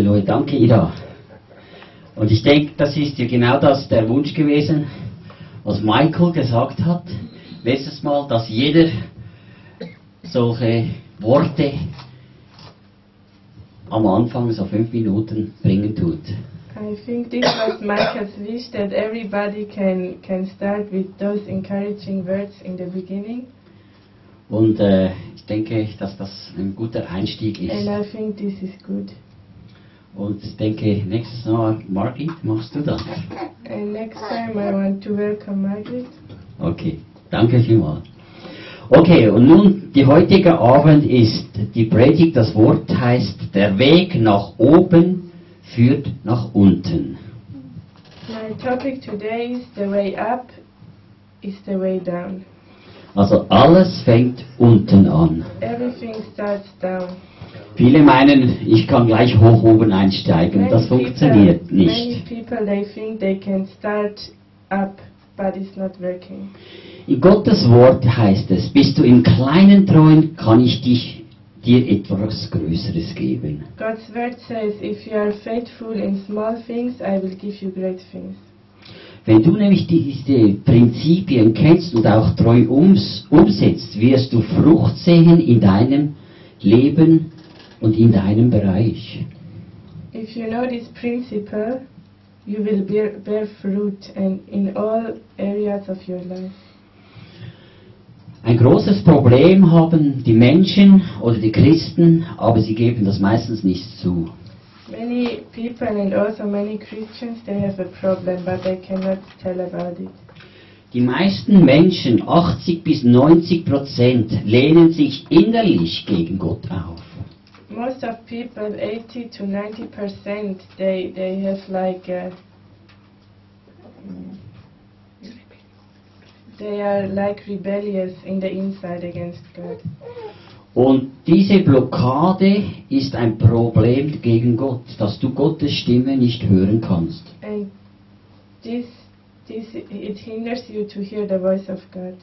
Halleluja, danke Ida. Und ich denke, das ist ja genau das der Wunsch gewesen, was Michael gesagt hat, letztes Mal, dass jeder solche Worte am Anfang so fünf Minuten bringen tut. I think this was Michael's wish that everybody can, can start with those encouraging words in the beginning. Und äh, ich denke, dass das ein guter Einstieg ist. And I think this is good. Und ich denke, nächstes Mal, Margit, machst du das? And next time I want to welcome Margaret. Okay, danke vielmals. Okay, und nun, die heutige Abend ist die Predigt, das Wort heißt, der Weg nach oben führt nach unten. My topic today is the way up is the way down. Also alles fängt unten an. Everything starts down. Viele meinen, ich kann gleich hoch oben einsteigen. Das funktioniert people, nicht. many people they think they can start up, but it's not working. In Gottes Wort heißt es, bist du im Kleinen treu, kann ich dich, dir etwas Größeres geben. God's word says, if you are faithful in small things, I will give you great things. Wenn du nämlich diese Prinzipien kennst und auch treu ums, umsetzt, wirst du Frucht sehen in deinem Leben und in deinem Bereich. If you know this principle, you will bear, bear fruit and in all areas of your life. Ein großes Problem haben die Menschen oder die Christen, aber sie geben das meistens nicht zu. Many people and also many Christians, they have a problem, but they cannot tell about it. Die meisten Menschen, 80 bis 90 Prozent, lehnen sich innerlich gegen Gott auf. Most of people, 80 to 90 percent, they, they have like a, they are like rebellious in the inside against God. Und diese Blockade ist ein Problem gegen Gott, dass du Gottes Stimme nicht hören kannst. And this, this, it hinders you to hear the voice of God.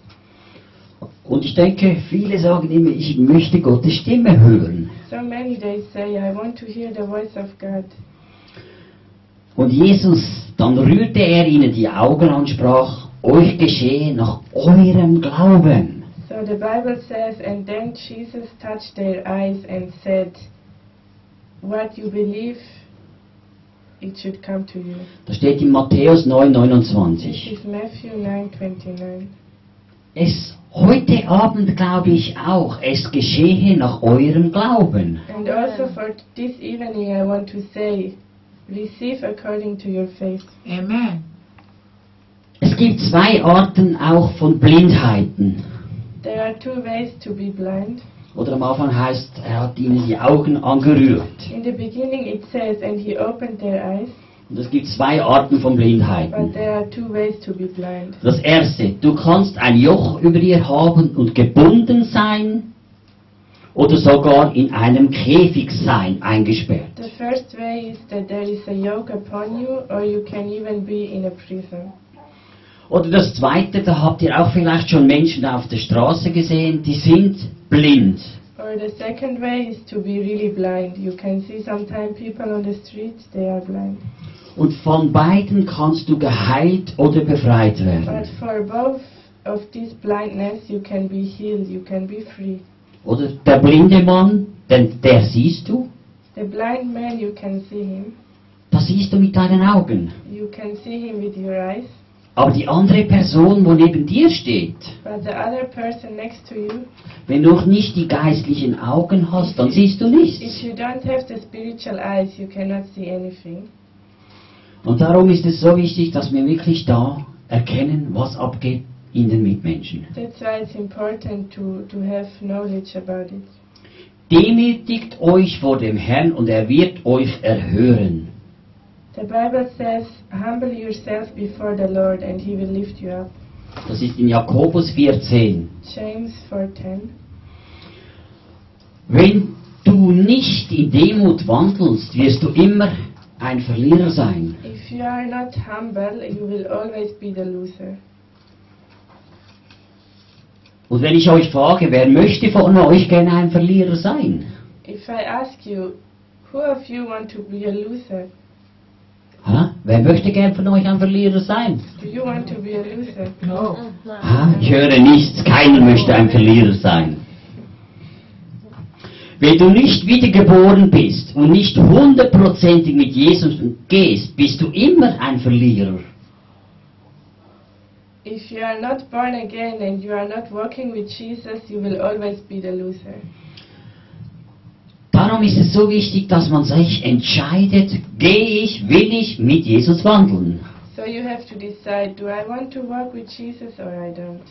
Und ich denke, viele sagen immer, ich möchte Gottes Stimme hören. So many they say, I want to hear the voice of God. Und Jesus, dann rührte er ihnen die Augen und sprach, euch geschehe nach eurem Glauben. So the Bible says, and then Jesus touched their eyes and said, What you believe, it should come to you. Das steht in Matthäus 9, This 29. is Matthew 9:29. Es, heute Abend glaube ich auch, es geschehe nach eurem Glauben. And also for this evening, I want to say, receive according to your faith. Amen. Es gibt zwei Arten auch von Blindheiten. There are two ways to be blind. Oder am Anfang heißt, er hat ihnen die Augen angerührt. In the beginning, it says, and he opened their eyes, Und es gibt zwei Arten von but Blindheiten. there are two ways to be blind. Das erste, du kannst ein Joch über dir haben und gebunden sein oder sogar in einem Käfig sein, eingesperrt. The first way is that there is a yoke upon you, or you can even be in a prison. Oder das zweite, da habt ihr auch vielleicht schon Menschen auf der Straße gesehen, die sind blind. Or the second way is to be really blind. You can see sometimes people on the street, they are blind. Und von beiden kannst du geheilt oder befreit werden. healed. Oder der blinde Mann, denn der siehst du, The blind man, you can see him. das siehst du mit deinen Augen. You can see him with your eyes. Aber die andere Person, wo neben dir steht, But the other person next to you, wenn du noch nicht die geistlichen Augen hast, dann siehst du if nichts. you don't have the spiritual eyes, you cannot see anything. Und darum ist es so wichtig, dass wir wirklich da erkennen, was abgeht in den Mitmenschen. That's why it's important to, to have knowledge about it. Demütigt euch vor dem Herrn und er wird euch erhören. The Bible says, Humble yourself before the Lord, and he will lift you up. Das ist in Jakobus 4,10. James 4:10. Wenn du nicht in Demut wandelst, wirst du immer ein Verlierer sein. If you are not humble, you will always be the loser. Und wenn ich euch frage, wer möchte von euch gerne ein Verlierer sein? If I ask you, Who of you want to be a loser? Ha? Wer möchte gern von euch ein Verlierer sein? Do you want to be a loser? No. Ha? Ich höre nichts, keiner möchte ein Verlierer sein. Wenn du nicht wiedergeboren bist und nicht hundertprozentig mit Jesus gehst, bist du immer ein Verlierer. If you are not born again and you are not walking with Jesus, you will always be the loser. Darum ist es so wichtig, dass man sich entscheidet, gehe ich, will ich mit Jesus wandeln. So you have to decide do I want to walk with Jesus or I don't?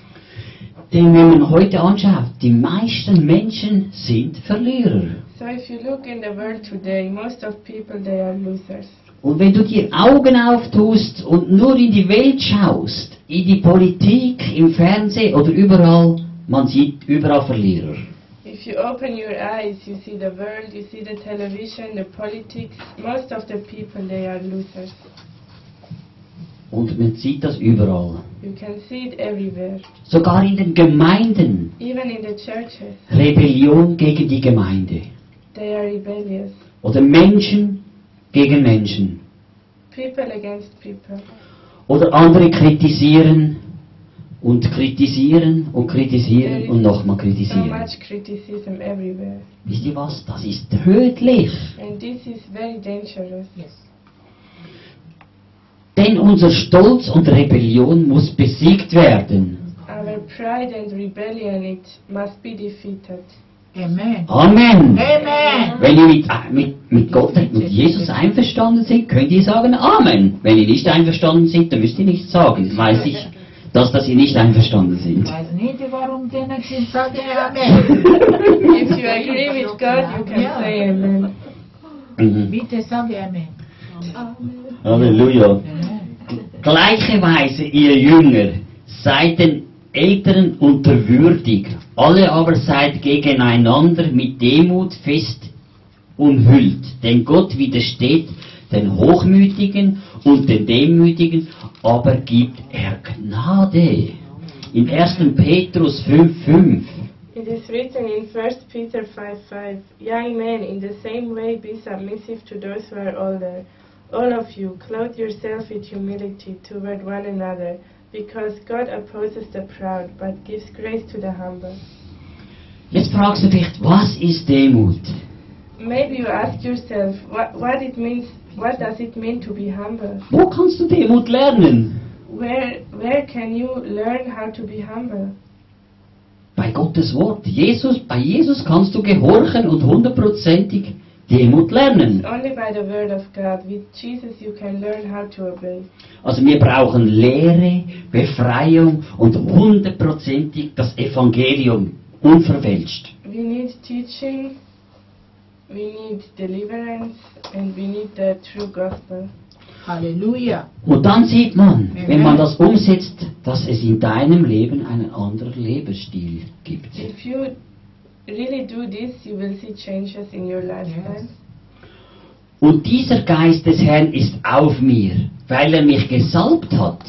Denn wenn man heute anschaut, die meisten Menschen sind Verlierer. So if you look in the world today, most of people they are losers. Und wenn du dir Augen auftust und nur in die Welt schaust, in die Politik, im Fernsehen oder überall, man sieht überall Verlierer. If you open your eyes, you see the world, you see the television, the politics. Most of the people they are losers. Und man sieht das überall. You can see it everywhere, Sogar in den Gemeinden. even in the churches. Rebellion gegen die Gemeinde. They are rebellious. Oder Menschen gegen Menschen. People against people. Oder andere kritisieren und kritisieren und kritisieren und nochmal So kritisieren. much criticism everywhere. Wisst ihr was? Das ist tödlich. And this is very dangerous. Yes. Denn unser Stolz und Rebellion muss besiegt werden. Our pride and rebellion, it must be defeated. Amen. Amen. Amen. Wenn ihr mit, mit, mit Gott, mit Jesus einverstanden seid, könnt ihr sagen Amen. Wenn ihr nicht einverstanden seid, dann müsst ihr nichts sagen. Dann weiß ich, dass, dass ihr nicht einverstanden Ich sind. weiß nicht, warum denen sie sagen Amen. If you agree with God, you can say Amen. Mhm. Bitte sage Amen. Halleluja. Amen. Gleiche Weise, ihr Jünger, seid den Älteren unterwürdigt, alle aber seid gegeneinander mit Demut fest umhüllt, denn Gott widersteht den Hochmütigen und den Demütigen, aber gibt er Gnade. In 1. Petrus 5,5 It is written in 1 Peter 5 5 Young men, in the same way be submissive to those who are older. All of you, clothe yourself with humility toward one another, because God opposes the proud, but gives grace to the humble. Jetzt fragst du dich, was ist Demut? Maybe you ask yourself, what, what it means, what does it mean to be humble? Wo kannst du Demut lernen? Where, where can you learn how to be humble? Bei Gottes Wort. Jesus, bei Jesus kannst du gehorchen und hundertprozentig Demut lernen. Also wir brauchen Lehre, Befreiung und hundertprozentig das Evangelium unverfälscht. We need teaching, we need deliverance, and we need the true gospel. Halleluja. Und dann sieht man, wenn man das umsetzt, dass es in deinem Leben einen anderen Lebensstil gibt. Really do this, you will see changes in your lifestyle. Und dieser Geist des Herrn ist auf mir, weil er mich gesalbt hat,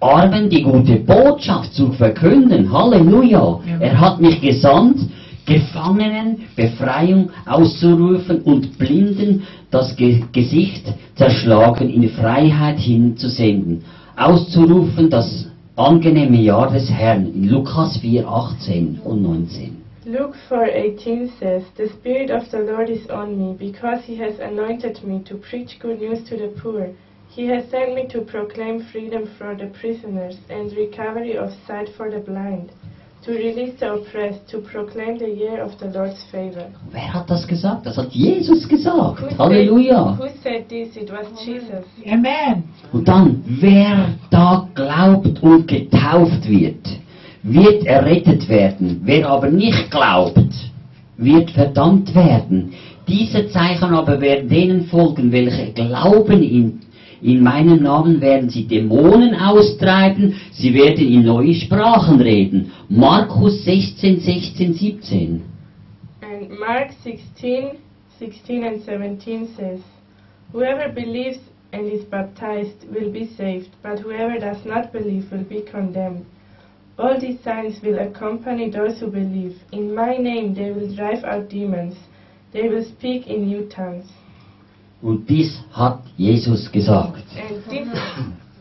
Armen die gute Botschaft zu verkünden. Halleluja. Er hat mich gesandt, Gefangenen Befreiung auszurufen und Blinden das Ge Gesicht zerschlagen in Freiheit hinzusenden. Auszurufen das angenehme Jahr des Herrn in Lukas 4, 18 und 19. Luke 4:18 says, "The spirit of the Lord is on me, because he has anointed me to preach good news to the poor. He has sent me to proclaim freedom for the prisoners and recovery of sight for the blind, to release the oppressed, to proclaim the year of the Lord's favor." Wer hat das gesagt? Das hat Jesus Who gesagt. said- Who said this? It was Jesus. Amen. Und dann, wer da glaubt und getauft wird, wird errettet werden. Wer aber nicht glaubt, wird verdammt werden. Diese Zeichen aber werden denen folgen, welche glauben in, in meinen Namen werden sie Dämonen austreiben, sie werden in neue Sprachen reden. Markus 16, 16, 17. And Mark 16, 16 and 17 says, Whoever believes and is baptized will be saved, but whoever does not believe will be condemned. All these signs will accompany those who believe. In my name they will drive out demons. They will speak in new tongues. Und dies hat Jesus gesagt. And these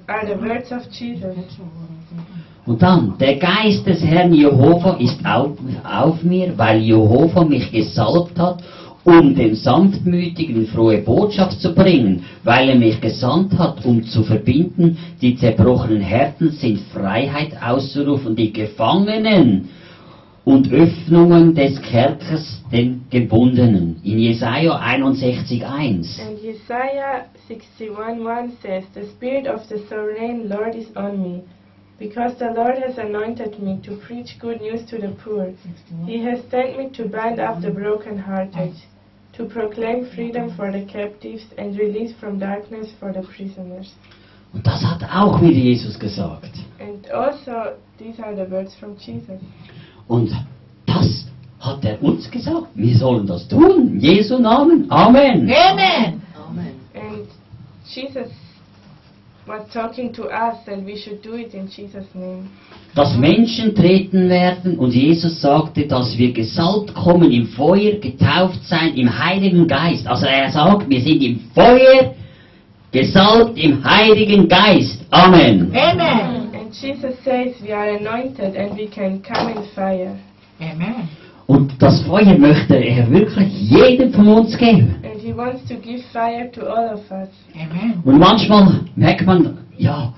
are the words of Jesus. Und dann, der Geist des Herrn Jehova ist auf, auf mir, weil Jehova mich gesalbt hat, um den Sanftmütigen frohe Botschaft zu bringen, weil er mich gesandt hat, um zu verbinden, die zerbrochenen Herzen sind Freiheit auszurufen, die Gefangenen und Öffnungen des Kerkers den Gebundenen. In Jesaja 61,1. And Isaiah 61:1 says, The Spirit of the sovereign Lord is on me, because the Lord has anointed me to preach good news to the poor. He has sent me to bind up the brokenhearted, to proclaim freedom for the captives and release from darkness for the prisoners. Und das hat auch wieder Jesus gesagt. And also, these are the words from Jesus. Und das hat er uns gesagt. Wir sollen das tun. In Jesu Namen. Amen. Amen. And Jesus was talking to us, and we should do it in Jesus' name. Dass Menschen treten werden und Jesus sagte, dass wir gesalbt kommen im Feuer, getauft sein im Heiligen Geist. Also er sagt, wir sind im Feuer, gesalbt im Heiligen Geist. Amen. Amen. And Jesus says we are anointed and we can come in fire. Amen. Und das Feuer möchte er wirklich jedem von uns geben. He wants to give fire to all of us. Amen. Und manchmal merkt man, ja,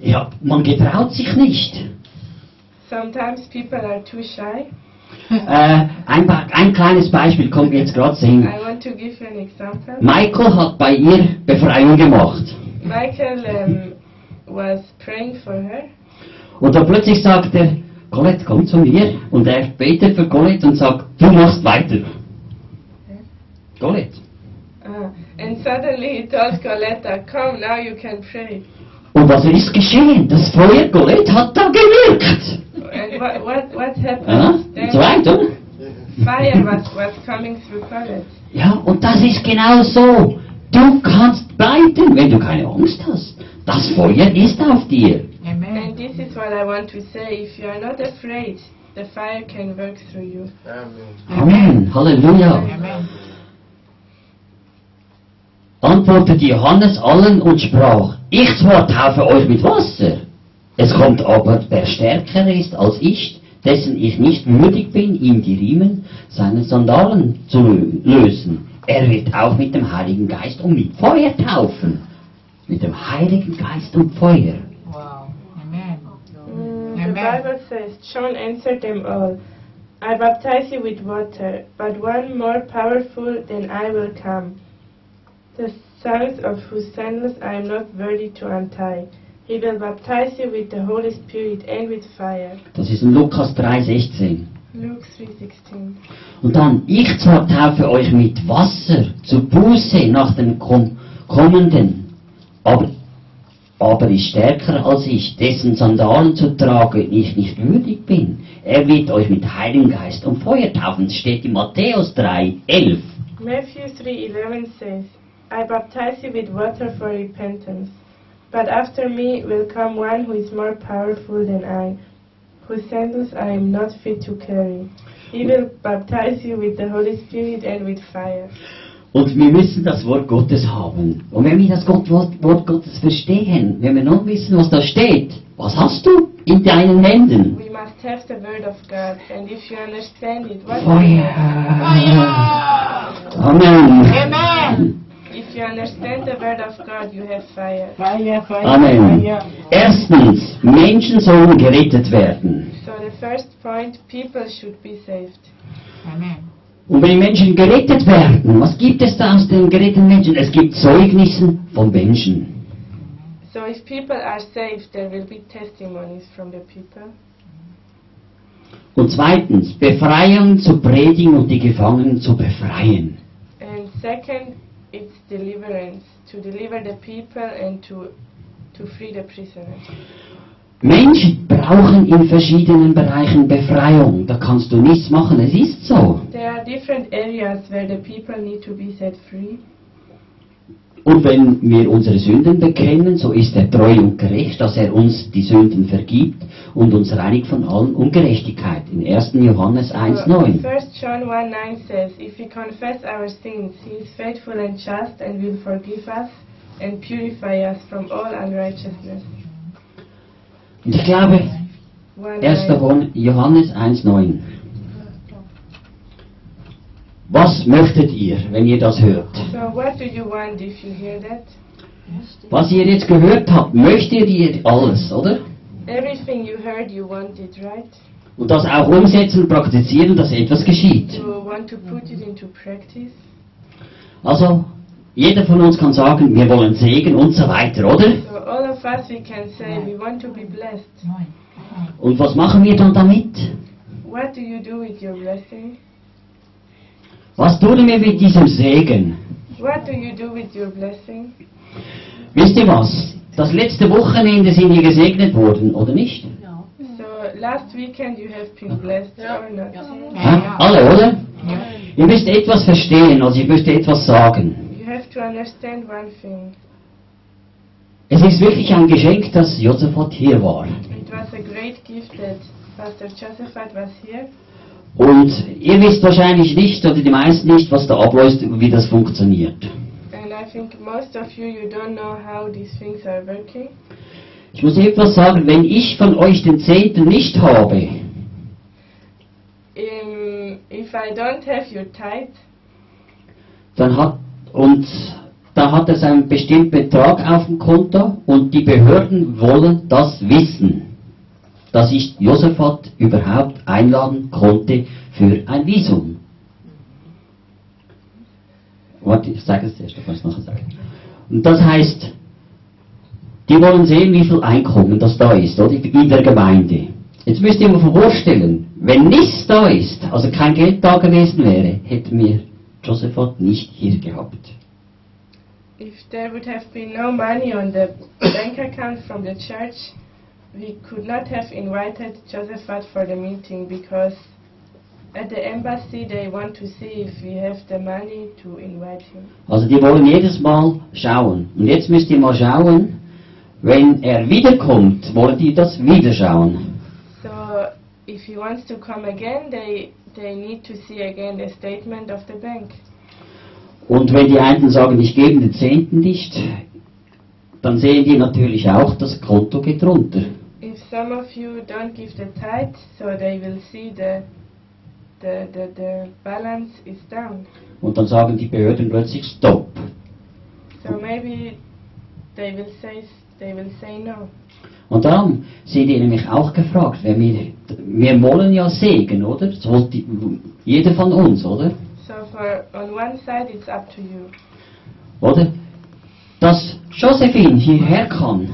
ja, man getraut sich nicht. Sometimes people are too shy. Äh, ein, ein kleines Beispiel kommt jetzt gerade sehen. I want to give you an example. Michael hat bei ihr Befreiung gemacht. Michael um, was praying for her, Und dann plötzlich sagt er, Colette, komm zu mir. Und er betet für Colette und sagt, du machst weiter. Colette. And suddenly he told Coletta, "Come now, you can pray." Und was er ist geschehen? Das Feuer Colette hat da gewirkt. And what what what happened? Then so weit, oder? fire was was coming through Colette. Ja, und das ist genau so. Du kannst bleiben, wenn du keine Angst hast. Das Feuer ist auf dir. Amen. And this is what I want to say. If you are not afraid, the fire can work through you. Amen. Halleluja. Amen. Antwortete Johannes allen und sprach, ich zwar taufe euch mit Wasser, es kommt aber der Stärkere ist als ich, dessen ich nicht würdig bin, ihm die Riemen seiner Sandalen zu lö- lösen. Er wird auch mit dem Heiligen Geist und mit Feuer taufen. Mit dem Heiligen Geist und Feuer. Wow. Amen. Mm, the Amen. Bible says, John answered them all, I baptize you with water, but one more powerful than I will come, the sounds of whose sandals I am not worthy to untie. He will baptize you with the Holy Spirit and with fire. Das ist in Lukas 3,16. Luke 3.16 Und dann, ich zwar taufe euch mit Wasser zur Buße nach dem Kom kommenden, aber, aber ist stärker als ich, dessen Sandalen zu tragen ich nicht würdig bin. Er wird euch mit Heiligen Geist und Feuer taufen. Das steht in Matthäus 3, 11. Matthew 3.11 says, I baptize you with water for repentance, but after me will come one who is more powerful than I, whose sandals I am not fit to carry. He will baptize you with the Holy Spirit and with fire. Und wir müssen das Wort Gottes haben. Und wenn wir das Gott, Wort, Wort Gottes verstehen, wenn wir nun wissen, was da steht, was hast du in deinen Händen? We must have the word of God, and if you understand it, what Feuer. Fire. Amen. Amen. If you understand the word of God, you have fire. Fire, fire, Amen. fire. Erstens, Menschen sollen gerettet werden. So the first point, people should be saved. Amen. Und wenn Menschen gerettet werden, was gibt es da aus den geretteten Menschen? Es gibt Zeugnissen von Menschen. So if people are saved, there will be testimonies from the people. Und zweitens, Befreiung zu predigen und die Gefangenen zu befreien. And second, it's deliverance, to deliver the people and to, to free the prisoners. Menschen brauchen in verschiedenen Bereichen Befreiung. Da kannst du nichts machen, es ist so. There are different areas where the people need to be set free. Und wenn wir unsere Sünden bekennen, so ist er treu und gerecht, dass er uns die Sünden vergibt und uns reinigt von allen Ungerechtigkeit. In 1. Johannes 1,9. 1 John 1 9 says, If we confess our sins, he is faithful and just and will forgive us and purify us from all unrighteousness. Und ich glaube, 1. 1 9. Johannes 1,9. Was möchtet ihr, wenn ihr das hört? So, what do you want if you hear that? Was ihr jetzt gehört habt, möchtet ihr alles, oder? Everything you heard, you want it, right? Und das auch umsetzen und praktizieren, dass etwas geschieht. You want to put it into practice. Also, jeder von uns kann sagen, wir wollen Segen und so weiter, oder? So, all of us, we can say we want to be blessed. Neun. Und was machen wir dann damit? What do you do with your blessing? Was tun wir mit diesem Segen? What do you do with your blessing? Wisst ihr was? Das letzte Wochenende sind wir gesegnet worden, oder nicht? So, last weekend you have been blessed or not? Hä? Alle, oder? Ihr müsst etwas verstehen, also ich möchte etwas sagen. You have to understand one thing. Es ist wirklich ein Geschenk, dass Josaphat hier war. It was a great gift that Pastor Josephat was here. Und ihr wisst wahrscheinlich nicht, oder die meisten nicht, was da abläuft, wie das funktioniert. Think most of you, you don't know how these things are working. Ich muss etwas sagen, wenn ich von euch den Zehnten nicht habe, Um, if I don't have your tithe, dann hat, und da hat es einen bestimmten Betrag auf dem Konto und die Behörden wollen das wissen, dass ich Josaphat überhaupt einladen konnte für ein Visum. Warte, ich sage es erst, ich muss nachher sagen. Und das heißt, die wollen sehen, wie viel Einkommen das da ist, oder? In der Gemeinde. Jetzt müsst ihr mir vorstellen, wenn nichts da ist, also kein Geld da gewesen wäre, hätten wir Josephat nicht hier gehabt. if there would have been no money on the bank account from the church, we could not have invited Josephat for the meeting because Also die wollen jedes Mal schauen. Und jetzt müsst ihr mal schauen, wenn er wiederkommt, wollen die das wieder schauen. So if he wants to come again, they they need to see again the statement of the bank. Und wenn die einen sagen, ich gebe den Zehnten nicht, dann sehen die natürlich auch, das Konto geht runter. If some of you don't give the tithe, so they will see the the the, the balance is down. Und dann sagen die Behörden plötzlich Stopp. So maybe they will say they will say no. Und darum sind die nämlich auch gefragt, wenn wir, wir wollen ja Segen, oder? Das wollte die- jeder von uns, oder? So for on one side it's up to you. Oder? Dass Josephine hierher kann,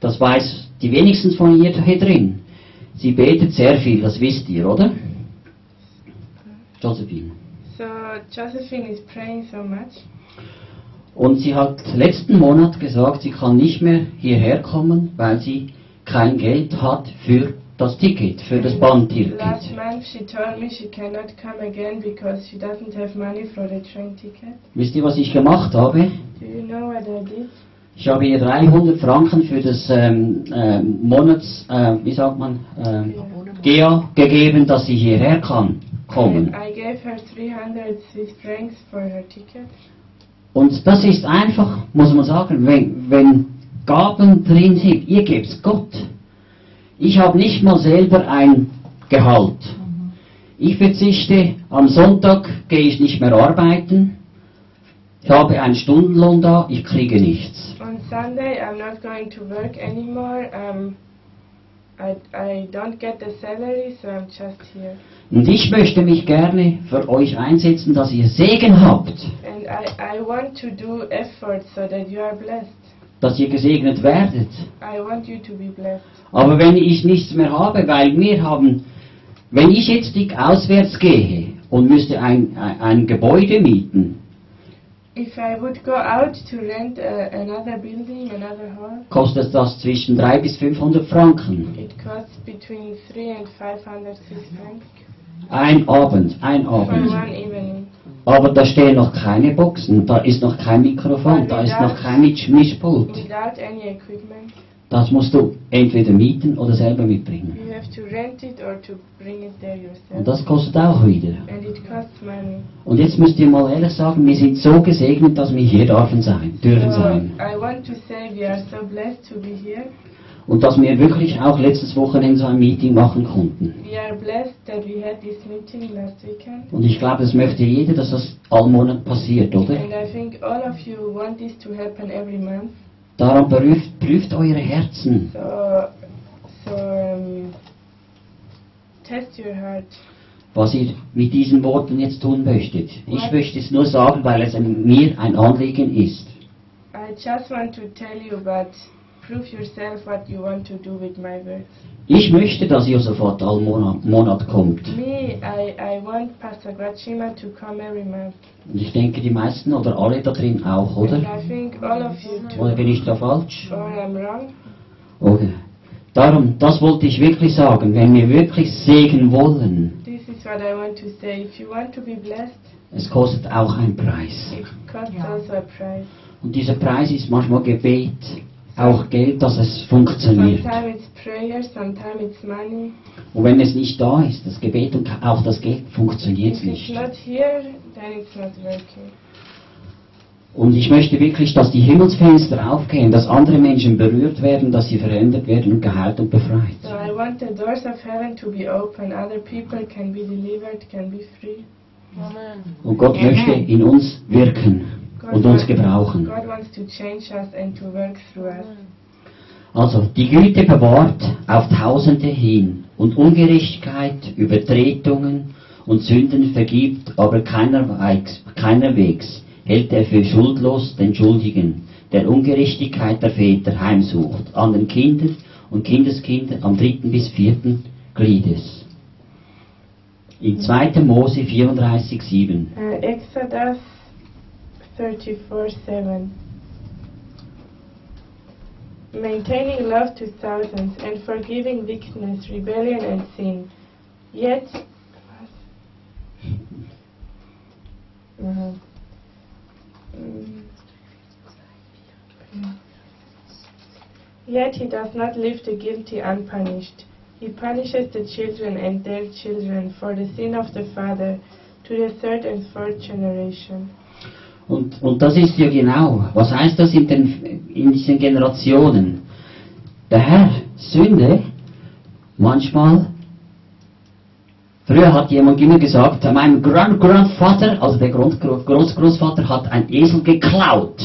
das weiß die wenigsten von ihr hier drin. Sie betet sehr viel, das wisst ihr, oder? Josephine. So Josephine is praying so much. Und sie hat letzten Monat gesagt, sie kann nicht mehr hierher kommen, weil sie kein Geld hat für das Ticket, für das Last Bahnticket. month she told me she cannot come again because she doesn't have money for the train ticket. Wisst ihr, was ich gemacht habe? Do you know what I did? Ich habe ihr 300 Franken für das ähm, ähm, Monats, äh, wie sagt man, ähm, GEA gegeben, dass sie hierher kann kommen. I gave her 300 Swiss francs for her ticket. Und das ist einfach, muss man sagen, wenn, wenn Gaben drin sind, ihr gebt's Gott. Ich habe nicht mal selber ein Gehalt. Ich verzichte, am Sonntag gehe ich nicht mehr arbeiten. Ich habe einen Stundenlohn da, ich kriege nichts. On Sunday I'm not going to work anymore. Um, I, I don't get the salary, so I'm just here. Und ich möchte mich gerne für euch einsetzen, dass ihr Segen habt, I, I so dass ihr gesegnet werdet. Aber wenn ich nichts mehr habe, weil wir haben, wenn ich jetzt dick auswärts gehe und müsste ein, ein, ein Gebäude mieten, If I would go out to rent uh, another building, another hall, kostet das zwischen 300 bis 500 Franken. it costs between 3 and 500 Swiss francs Ein Abend, ein Abend. aber da stehen noch keine Boxen, da ist noch kein Mikrofon, da ist noch kein Misch- Mischpult. Das musst du entweder mieten oder selber mitbringen. Und das kostet auch wieder. Und jetzt müsst ihr mal ehrlich sagen, wir sind so gesegnet, dass wir hier dürfen sein, dürfen So sein. Und dass wir wirklich auch letztes Wochenende so ein Meeting machen konnten. Und ich glaube, das möchte jeder, dass das all Monat passiert, oder? Darum prüft, prüft eure Herzen. So, so um, test your heart. was ihr mit diesen Worten jetzt tun möchtet. Ich möchte es nur sagen, weil es mir ein Anliegen ist. I just want to tell you, but prove yourself what you want to do with my words. Ich möchte, dass Josaphat all Monat, Monat kommt. Me, I, I want Pastor Grachima to come every month. Und ich denke, die meisten oder alle da drin auch, oder? And I think all of you too. Oder bin ich da falsch? Or I'm wrong. Oder? Darum, das wollte ich wirklich sagen. Wenn wir wirklich Segen wollen, This is what I want to say. If you want to be blessed, es kostet auch einen Preis. it costs Yeah. also a price. Und dieser Preis ist manchmal Gebet, auch Geld, dass es funktioniert. Prayer, sometimes it's money. Und wenn es nicht da ist, das Gebet und auch das Geld, funktioniert es nicht. not here, then it's not working. Und ich möchte wirklich, dass die Himmelsfenster aufgehen, dass andere Menschen berührt werden, dass sie verändert werden und geheilt und befreit. So I want the doors of heaven to be open. Other people can be delivered, can be free. Und Gott möchte in uns wirken und uns gebrauchen. Also, die Güte bewahrt auf Tausende hin und Ungerechtigkeit, Übertretungen und Sünden vergibt, aber keinerwegs, keinerwegs hält er für schuldlos den Schuldigen, der Ungerechtigkeit der Väter heimsucht, an den Kindern und Kindeskindern am dritten bis vierten Gliedes. In 2. Mose 34, 7. Uh, Exodus 34 7. Maintaining love to thousands and forgiving weakness, rebellion, and sin. Yet. Uh, mm. Yet he does not leave the guilty unpunished. He punishes the children and their children for the sin of the father to the third and fourth generation. Und, und das ist ja genau, was heißt das in, den, in diesen Generationen? Der Herr, Sünde, manchmal, früher hat jemand immer gesagt, mein Grand Grandvater, also der Grund, Großgroßvater hat ein Esel geklaut.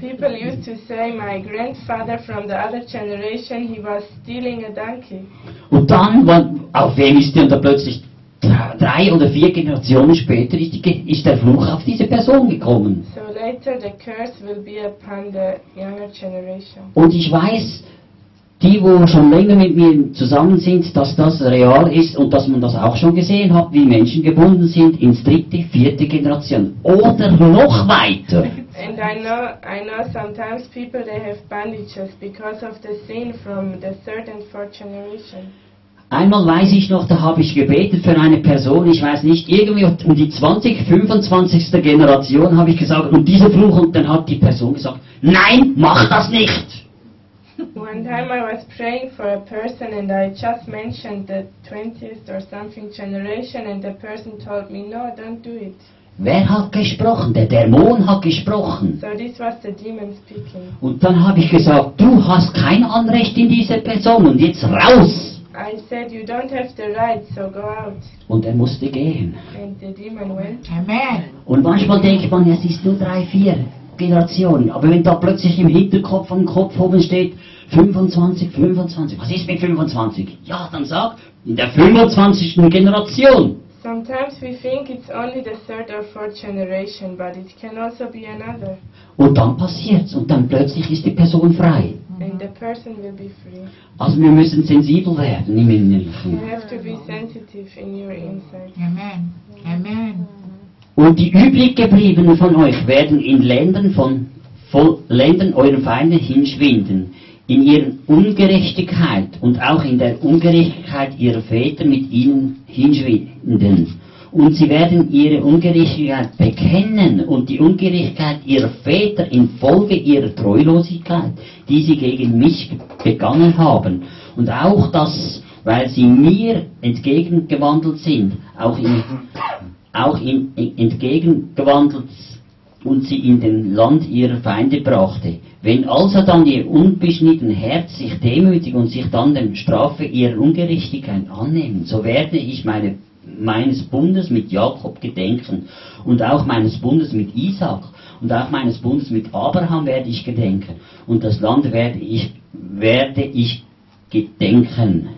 People used to say, My grandfather from the other generation, he was stealing a donkey. Und dann, auf wem ist denn da plötzlich drei oder vier Generationen später ist, die, ist der Fluch auf diese Person gekommen? So later the curse will be upon the younger generation. Und ich weiß, die, wo schon länger mit mir zusammen sind, dass das real ist und dass man das auch schon gesehen hat, wie Menschen gebunden sind ins dritte, vierte Generation oder noch weiter. And I know, I know sometimes people they have bandages because of the sin from the third and fourth generation. Einmal weiß ich noch, da habe ich gebetet für eine Person, ich weiß nicht, irgendwie um die 20, 25. Generation habe ich gesagt, und dieser Fluch, und dann hat die Person gesagt, nein, mach das nicht. One time I was praying for a person and I just mentioned the 20th or something generation and the person told me, no, don't do it. Wer hat gesprochen? Der Dämon hat gesprochen. So this was the demon speaking. Und dann habe ich gesagt, du hast kein Anrecht in diese Person und jetzt raus. I said, you don't have the right, so go out. Und er musste gehen. And the demon went. Amen. Und manchmal denkt man, es ist nur drei, vier Generationen. Aber wenn da plötzlich im Hinterkopf am Kopf oben steht, 25, 25, was ist mit 25? Ja, dann sag, in der 25. Generation. Sometimes we think it's only the third or fourth generation, but it can also be another. Und dann passiert's und dann plötzlich ist die Person frei. And the person will be free. Also wir müssen sensibel werden im You Innerlichen. have to be sensitive in your inside. Amen. Amen. Und die übrig gebliebenen von euch werden in Ländern von voll Ländern eurer Feinde hinschwinden, in ihren Ungerechtigkeit und auch in der Ungerechtigkeit ihrer Väter mit ihnen hinschwinden. Und sie werden ihre Ungerechtigkeit bekennen und die Ungerechtigkeit ihrer Väter infolge ihrer Treulosigkeit, die sie gegen mich begangen haben. Und auch das, weil sie mir entgegengewandelt sind, auch, in, auch in, entgegengewandelt und sie in den Land ihrer Feinde brachte. Wenn also dann ihr unbeschnitten Herz sich demütigt und sich dann der Strafe ihrer Ungerechtigkeit annehmen, so werde ich meine meines Bundes mit Jakob gedenken und auch meines Bundes mit Isaac und auch meines Bundes mit Abraham werde ich gedenken und das Land werde ich, werde ich gedenken.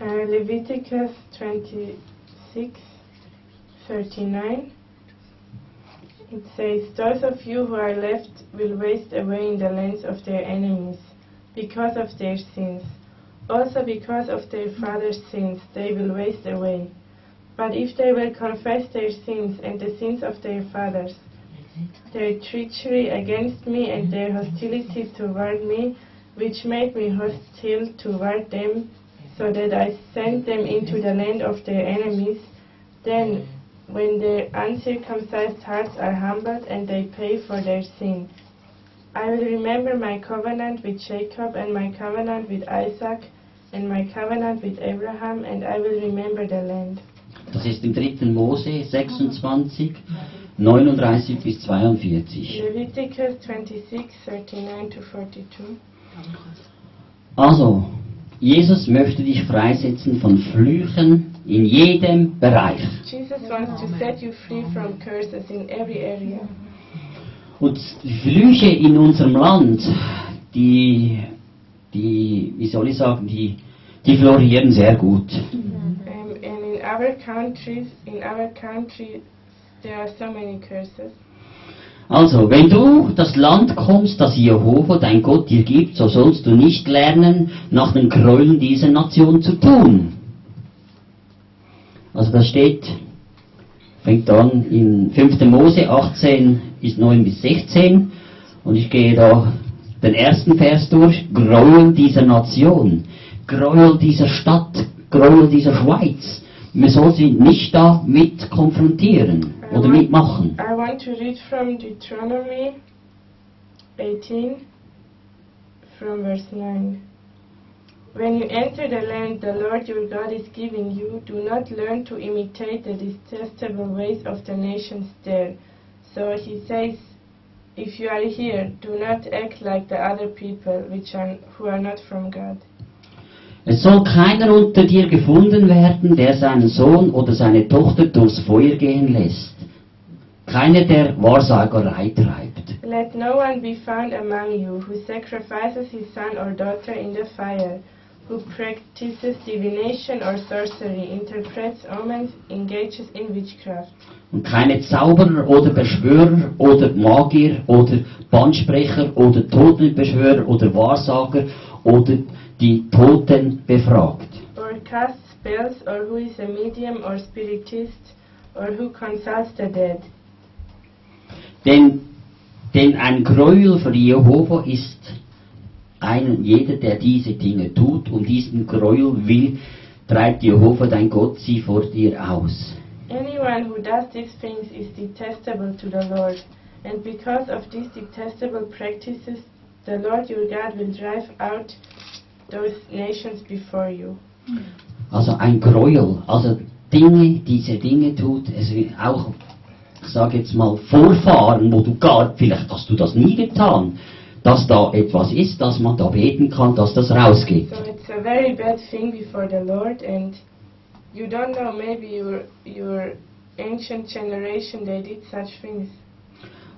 Uh, Leviticus 26, 39. It says, Those of you who are left will waste away in the lands of their enemies because of their sins. Also because of their fathers' sins, they will waste away. But if they will confess their sins and the sins of their fathers, their treachery against me and their hostility toward me, which made me hostile toward them, so that I sent them into the land of their enemies, then when their uncircumcised hearts are humbled and they pay for their sin, I will remember my covenant with Jacob and my covenant with Isaac and my covenant with Abraham, and I will remember the land. Das ist im 3. Mose 26, 39 bis 42. Leviticus 26, 39 to 42. Also, Jesus möchte dich freisetzen von Flüchen in jedem Bereich. Jesus wants to set you free from curses in every area. Und Flüche in unserem Land, die, die, wie soll ich sagen, die, die florieren sehr gut. Um, and in our countries, in our country, there are so many curses. Also, wenn du das Land kommst, das Jehova, dein Gott, dir gibt, so sollst du nicht lernen, nach den Gräueln dieser Nation zu tun. Also das steht, fängt an in 5. Mose 18 ist 9 bis 16 und ich gehe da den ersten Vers durch, Gräuel dieser Nation, Gräuel dieser Stadt, Gräuel dieser Schweiz. Man soll sie nicht da mit konfrontieren oder mitmachen. I want to read from Deuteronomy 18, from verse 9. When you enter the land the Lord your God is giving you, do not learn to imitate the detestable ways of the nations there. So he says, if you are here, do not act like the other people which are, who are not from God. Es soll keiner unter dir gefunden werden, der seinen Sohn oder seine Tochter durchs Feuer gehen lässt. Keiner, der Wahrsagerei treibt. Let no one be found among you who sacrifices his son or daughter in the fire, who practices divination or sorcery, interprets omens, engages in witchcraft. Und keine Zauberer oder Beschwörer oder Magier oder Bandsprecher oder Totenbeschwörer oder Wahrsager oder die Toten befragt. or casts spells, or who is a medium or spiritist, or who consults the dead. Denn, denn ein Gräuel für Jehova ist ein jeder, der diese Dinge tut, und diesen Gräuel will, treibt Jehova dein Gott sie vor dir aus. Anyone who does these things is detestable to the Lord, and because of these detestable practices, the Lord your God will drive out those nations before you. Also ein Gräuel, also Dinge, diese Dinge tut, es auch, ich sage jetzt mal, Vorfahren, wo du gar, vielleicht hast du das nie getan, dass da etwas ist, dass man da beten kann, dass das rausgeht. So it's a very bad thing before the Lord, and you don't know, maybe your, your ancient generation, they did such things.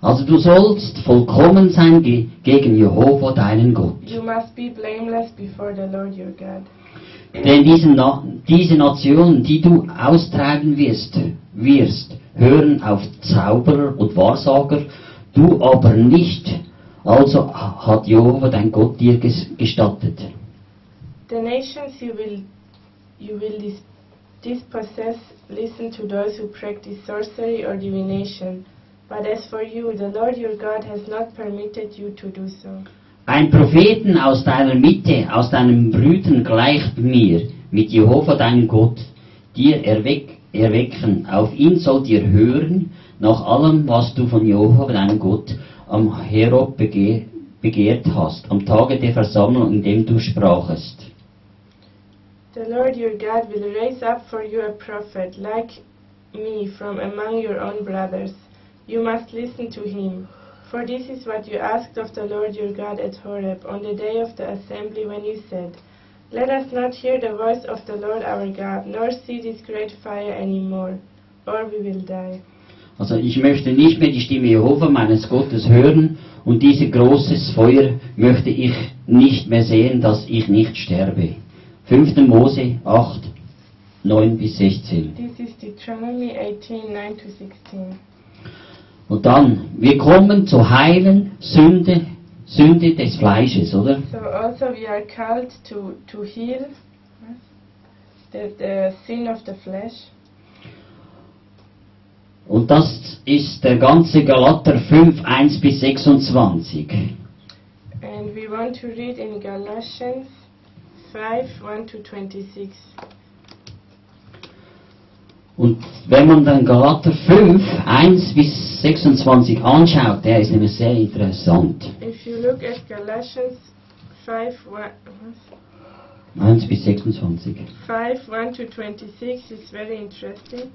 Also du sollst vollkommen sein ge gegen Jehova, deinen Gott. You must be blameless before the Lord your God. Denn diesen Na diese Nationen, die du austreiben wirst, wirst, hören auf Zauberer und Wahrsager, du aber nicht. Also hat Jehova dein Gott dir ges gestattet. The nations you will you will dis- dispossess listen to those who practice sorcery or divination. But as for you, the Lord your God has not permitted you to do so. Ein Propheten aus deiner Mitte, aus deinen Brüdern gleicht mir, mit Jehova deinem Gott, dir erweck, erwecken. Auf ihn sollt ihr hören, nach allem, was du von Jehova, deinem Gott, am Herob bege begehrt hast, am Tage der Versammlung, in dem du sprachest. The Lord your God will raise up for you a prophet like me from among your own brothers. You must listen to him. For this is what you asked of the Lord your God at Horeb on the day of the assembly when you said, Let us not hear the voice of the Lord our God, nor see this great fire any more, or we will die. Also ich möchte nicht mehr die Stimme Jehova meines Gottes hören und dieses großes Feuer möchte ich nicht mehr sehen, dass ich nicht sterbe. 5. Mose 8, 9 bis 16. This is Deuteronomy 18 9 to 16. Und dann, wir kommen zur heilen Sünde, Sünde des Fleisches, oder? So also we are called to, to heal the, the sin of the flesh. Und das ist der ganze Galater 5, 1 bis 26. And we want to read in Galatians 5 1 to 26. Und wenn man dann Galater 5, 1 bis 26 anschaut, der ist nämlich sehr interessant. If you look at Galatians 5 1, 1 bis 26. 5 1 to 26 is very interesting.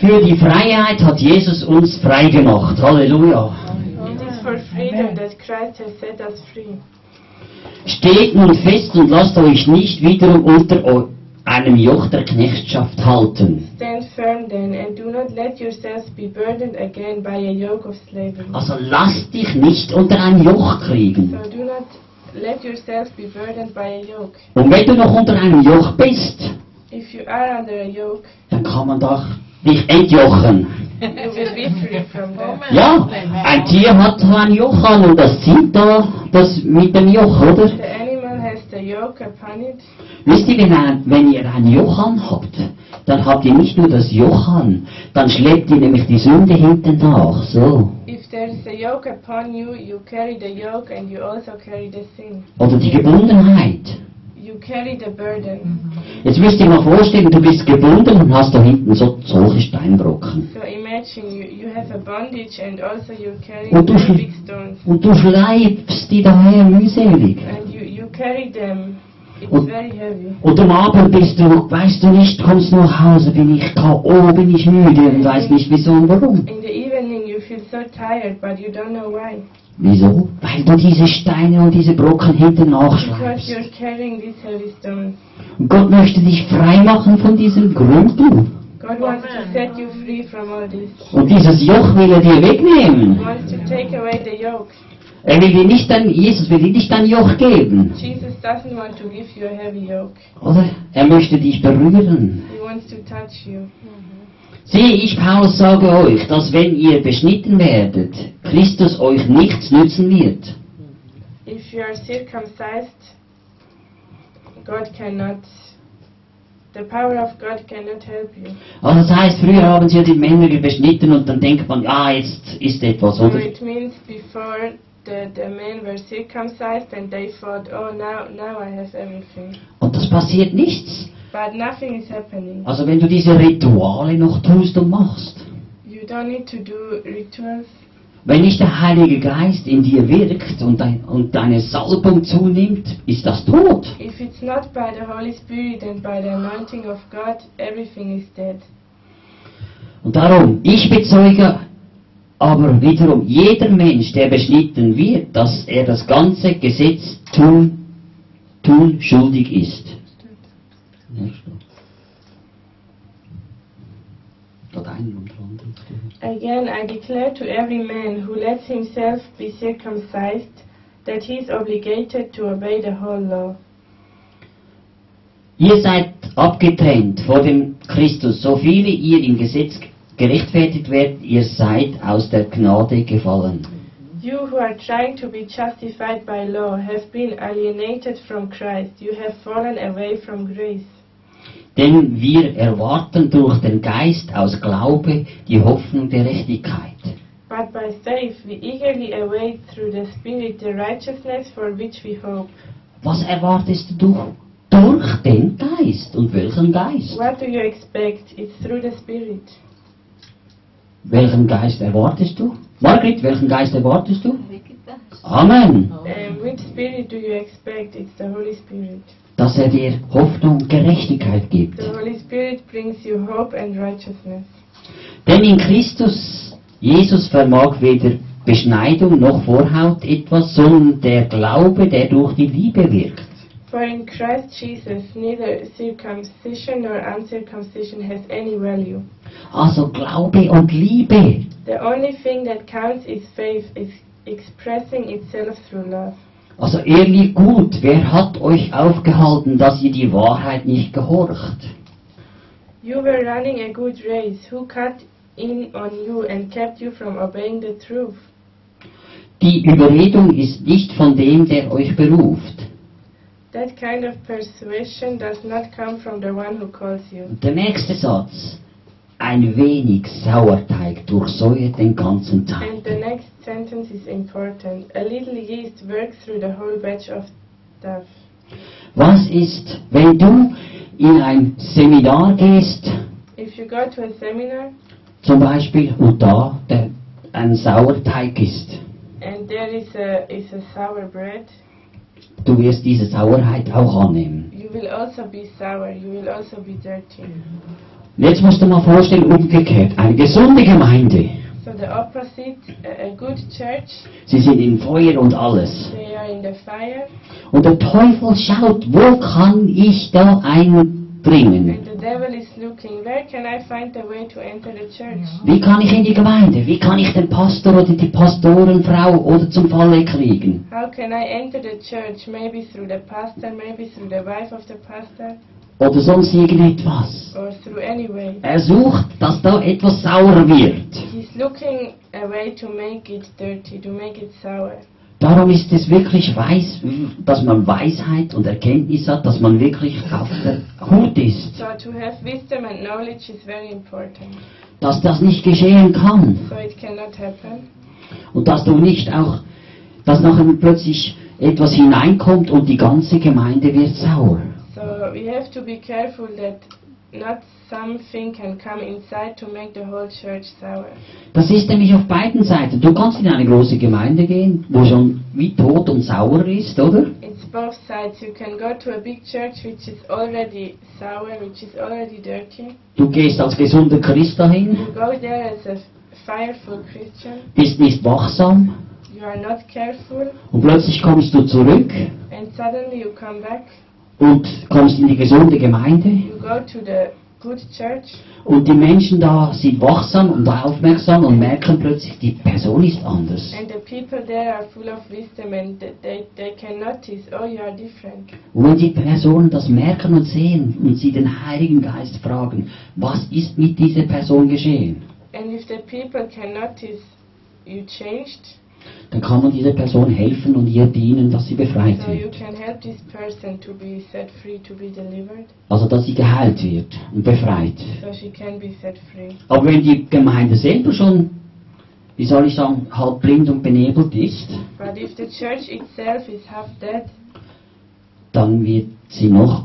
Für die Freiheit hat Jesus uns frei gemacht. Halleluja. It is for freedom that Christ has set us free. Steht nun fest und lasst euch nicht wiederum unter einem Joch der Knechtschaft halten. Stand firm then, and do not let yourselves be burdened again by a yoke of slavery. Also lass dich nicht unter ein Joch kriegen. So do not let yourselves be burdened by a yoke. Und wenn du noch unter einem Joch bist, If you are under a yoke, dann kann man doch dich entjochen. Ja, ein Tier hat ein Joch an und das zieht da das mit dem Joch, oder? The animal has the yoke upon it. Wisst ihr, wenn, ein, wenn ihr ein Joch anhabt, dann habt ihr nicht nur das Joch an, dann schleppt ihr nämlich die Sünde hinten nach. So. If there is a yoke upon you, you carry the yoke and you also carry the sin. Oder die Gebundenheit. You carry the burden. Jetzt müsst ihr mal vorstellen, du bist gebunden und hast da hinten so solche Steinbrocken. So imagine you, you have a bondage and also you carry Und du, und du schleifst die daher mühselig. And you, you carry them. It's Und- very heavy. Und am Abend bist du, weißt du nicht, kommst du nach Hause, bin ich K.O., bin ich müde und weiß nicht wieso und warum. In the evening you feel so tired, but you don't know why. Wieso? Weil du diese Steine und diese Brocken hinten Because nachschleifst. you're carrying these heavy stones. Und Gott möchte dich frei machen von diesem Grümpel. God wants to set you free from all this. Und dieses Joch will er dir He wegnehmen. wants to take away the yoke. Er will dir nicht dein, Jesus will dir nicht dein Joch geben. Jesus doesn't want to give you a heavy yoke. Oder? Er möchte dich berühren. He wants to touch you. Sieh, ich Paulus sage euch, dass wenn ihr beschnitten werdet, Christus euch nichts nützen wird. If you are circumcised, God cannot, the power of God cannot help you. Also das heißt, früher haben sie ja die Männer beschnitten und dann denkt man, ah, jetzt ist etwas, So oder? it means before the, the men were circumcised and they thought, oh, now, now I have everything. Und das passiert nichts. But nothing is happening. Also wenn du diese Rituale noch tust und machst, You don't need to do rituals. wenn nicht der Heilige Geist in dir wirkt und, dein, und deine Salbung zunimmt, ist das tot. If it's not by the Holy Spirit and by the anointing of God, everything is dead. Und darum, ich bezeuge aber wiederum, jeder Mensch, der beschnitten wird, dass er das ganze Gesetz tun, tun schuldig ist. Again, I declare to every man who lets himself be circumcised that he is obligated to obey the whole law. Ihr seid abgetrennt vor dem Christus, so viele ihr im Gesetz gerechtfertigt werdet, ihr seid aus der Gnade gefallen. You who are trying to be justified by law have been alienated from Christ. You have fallen away from grace. Denn wir erwarten durch den Geist aus Glaube die Hoffnung der Gerechtigkeit. But by faith we eagerly await through the Spirit the righteousness for which we hope. Was erwartest du durch den Geist. Und welchen Geist? What do you expect? It's through the Spirit. Welchen Geist erwartest du? Margret, welchen Geist erwartest du? Amen. Um, which Spirit do you expect? It's the Holy Spirit. Dass er dir Hoffnung und Gerechtigkeit gibt. The Holy Spirit brings you hope and righteousness. Denn in Christus, Jesus vermag weder Beschneidung noch Vorhaut etwas, sondern der Glaube, der durch die Liebe wirkt. For in Christ Jesus, neither circumcision nor uncircumcision has any value. Also Glaube und Liebe. The only thing that counts is faith, is expressing itself through love. Also ehrlich gut, wer hat euch aufgehalten, dass ihr die Wahrheit nicht gehorcht? You were running a good race. Who cut in on you and kept you from obeying the truth? Die Überredung ist nicht von dem, der euch beruft. That kind of persuasion does not come from the one who calls you. Der nächste Satz. Ein wenig Sauerteig durchsäuert den ganzen And the next sentence is important. A little yeast works through the whole batch of stuff. Was ist, wenn du in ein Seminar gehst, If you go to a seminar zum Beispiel, und da der, ein Sauerteig ist, and there is a is a sour bread, du wirst diese Sauerheit auch annehmen. you will also be sour. You will also be dirty. Und jetzt musst du mal vorstellen, umgekehrt, eine gesunde Gemeinde. So the opposite, a, good church, Sie sind in Feuer und alles. they are in the fire, Und der Teufel schaut, wo kann ich da the devil is looking. Where can I find the way to enter the church? Wie kann ich in die Gemeinde? Wie kann ich den Pastor oder die Pastorenfrau oder zum Falle kriegen? How can I enter the church? Maybe through the pastor, maybe through the wife of the pastor, Oder sonst irgendetwas. or through any way. Er sucht, dass da etwas sauer wird. He's looking a way to make it dirty, to make it sour. Darum ist es wirklich weiß, dass man Weisheit und Erkenntnis hat, dass man wirklich auf der Hut ist. So to have wisdom and knowledge is very important. Dass das nicht geschehen kann. So it cannot happen. Und dass du nicht auch, dass nachher plötzlich etwas hineinkommt und die ganze Gemeinde wird sauer. So we have to be careful that not something can come inside to make the whole church sour. Das ist nämlich auf beiden Seiten. Du kannst in eine große Gemeinde gehen, wo schon wie tot und sauer ist, oder? It's both sides. You can go to a big church which is already sour, which is already dirty. Du gehst als gesunder Christ dahin, You go there as a fireful Christian. bist nicht wachsam You are not careful, und plötzlich kommst du zurück and suddenly you come back. und kommst in die gesunde Gemeinde You go to the und die Menschen da sind wachsam und aufmerksam und merken plötzlich, die Person ist anders. and the people there are full of wisdom, and th- they they can notice, oh, you are different. Und wenn die Personen das merken und sehen und sie den Heiligen Geist fragen, was ist mit dieser Person geschehen, And if the people can notice you changed, dann kann man dieser Person helfen und ihr dienen, dass sie befreit so wird. be free, Also dass sie geheilt wird und befreit. so. Aber wenn die Gemeinde selber schon, wie soll ich sagen, halb blind und benebelt ist, But if the church itself is half dead, dann wird sie noch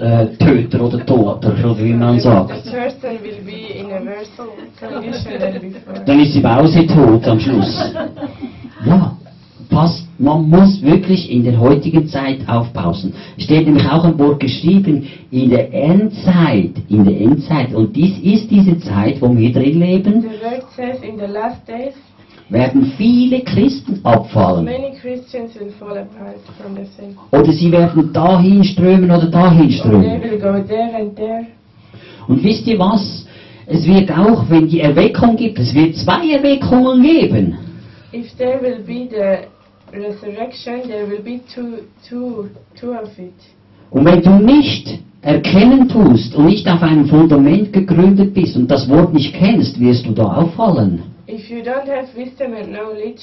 äh, Töter oder Toter, oder wie man sagt. the person will be in a worse condition than before. Dann ist sie tot am Schluss. Ja, passt. Man muss wirklich in der heutigen Zeit aufpassen. Steht nämlich auch ein Wort geschrieben, in der Endzeit, in der Endzeit. Und dies ist diese Zeit, wo wir drin leben, The word says in the last days, werden viele Christen abfallen. Oder sie werden dahin strömen oder dahin strömen. Und wisst ihr was? Es wird auch, wenn die Erweckung gibt, es wird zwei Erweckungen geben. If there will be the resurrection, there will be two, two, two of it. Und wenn du nicht erkennen tust und nicht auf einem Fundament gegründet bist und das Wort nicht kennst, wirst du da auffallen. If you don't have wisdom and knowledge,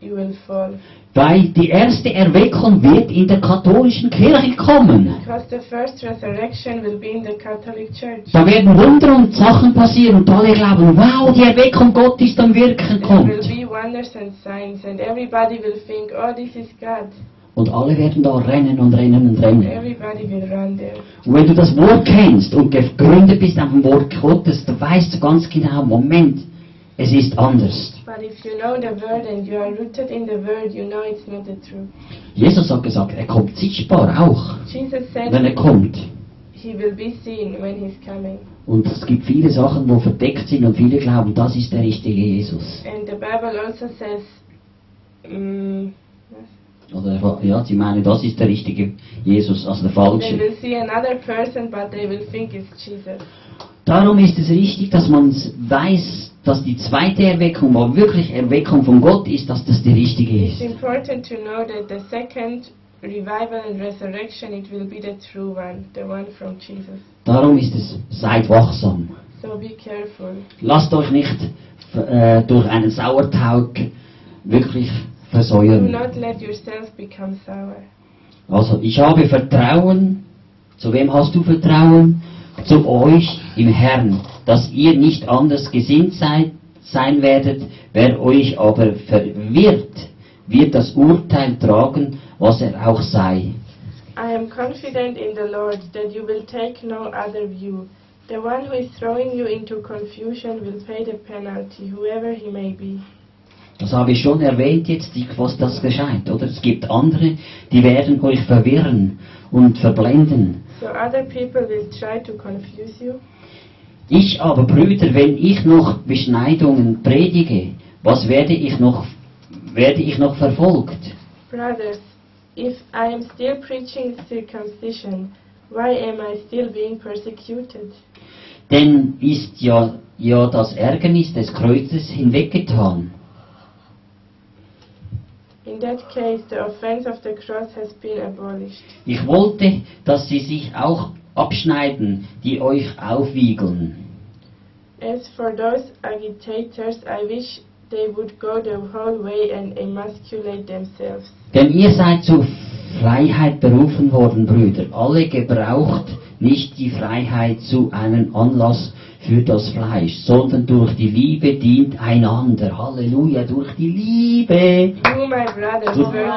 you will fall. Weil die erste Erweckung wird in der katholischen Kirche kommen. Because the first resurrection will be in the Catholic Church. Da werden Wunder und Sachen passieren und alle glauben, wow, die Erweckung Gott ist am Wirken There will kommt. be wonders and signs, and everybody will think, oh, this is God. Und alle werden da rennen und rennen und rennen. Everybody will run there. Und wenn du das Wort kennst und gegründet bist auf dem Wort Gottes, dann weißt du ganz genau, Moment, es ist anders. But if you know the word and you are rooted in the word, you know it's not the truth. Jesus hat gesagt, er kommt sichtbar auch, Jesus said wenn er kommt. he will be seen when he's coming. Und es gibt viele Sachen, wo verdeckt sind und viele glauben, das ist der richtige Jesus. And the Bible also says, mm, Oder ja, sie meinen, das ist der richtige Jesus, also der they falsche. will see another person, but they will think it's Jesus. Darum ist es richtig, dass man weiß, dass die zweite Erweckung, wo wirklich Erweckung von Gott ist, dass das die richtige It's ist. important to know that the second revival and resurrection, it will be the true one, the one from Jesus. Darum ist es, seid wachsam. So be careful. Lasst euch nicht äh, durch einen Sauerteig wirklich Do versäuern. not let yourself become sour. Also, ich habe Vertrauen. Zu wem hast du Vertrauen? Zu euch im Herrn, dass ihr nicht anders gesinnt seid, sein werdet. Wer euch aber verwirrt, wird das Urteil tragen, was er auch sei. I am confident in the Lord that you will take no other view. The one who is throwing you into confusion will pay the penalty, whoever he may be. Das habe ich schon erwähnt jetzt, was das gescheit, oder? Es gibt andere, die werden euch verwirren und verblenden. So other people will try to confuse you. Ich aber, Brüder, wenn ich noch Beschneidungen predige, was werde ich noch, werde ich noch verfolgt? Brothers, if I am still preaching circumcision, why am I still being persecuted? Denn ist ja, ja das Ärgernis des Kreuzes hinweggetan. In that case, the offense of the cross has been abolished. Ich wollte, dass sie sich auch abschneiden, die euch aufwiegeln. As for those agitators, I wish they would go the whole way and emasculate themselves. Denn ihr seid zur Freiheit berufen worden, Brüder. Alle gebraucht nicht die Freiheit zu einem Anlass für das Fleisch, sondern durch die Liebe dient einander. Halleluja, durch die Liebe. You, my brothers, were,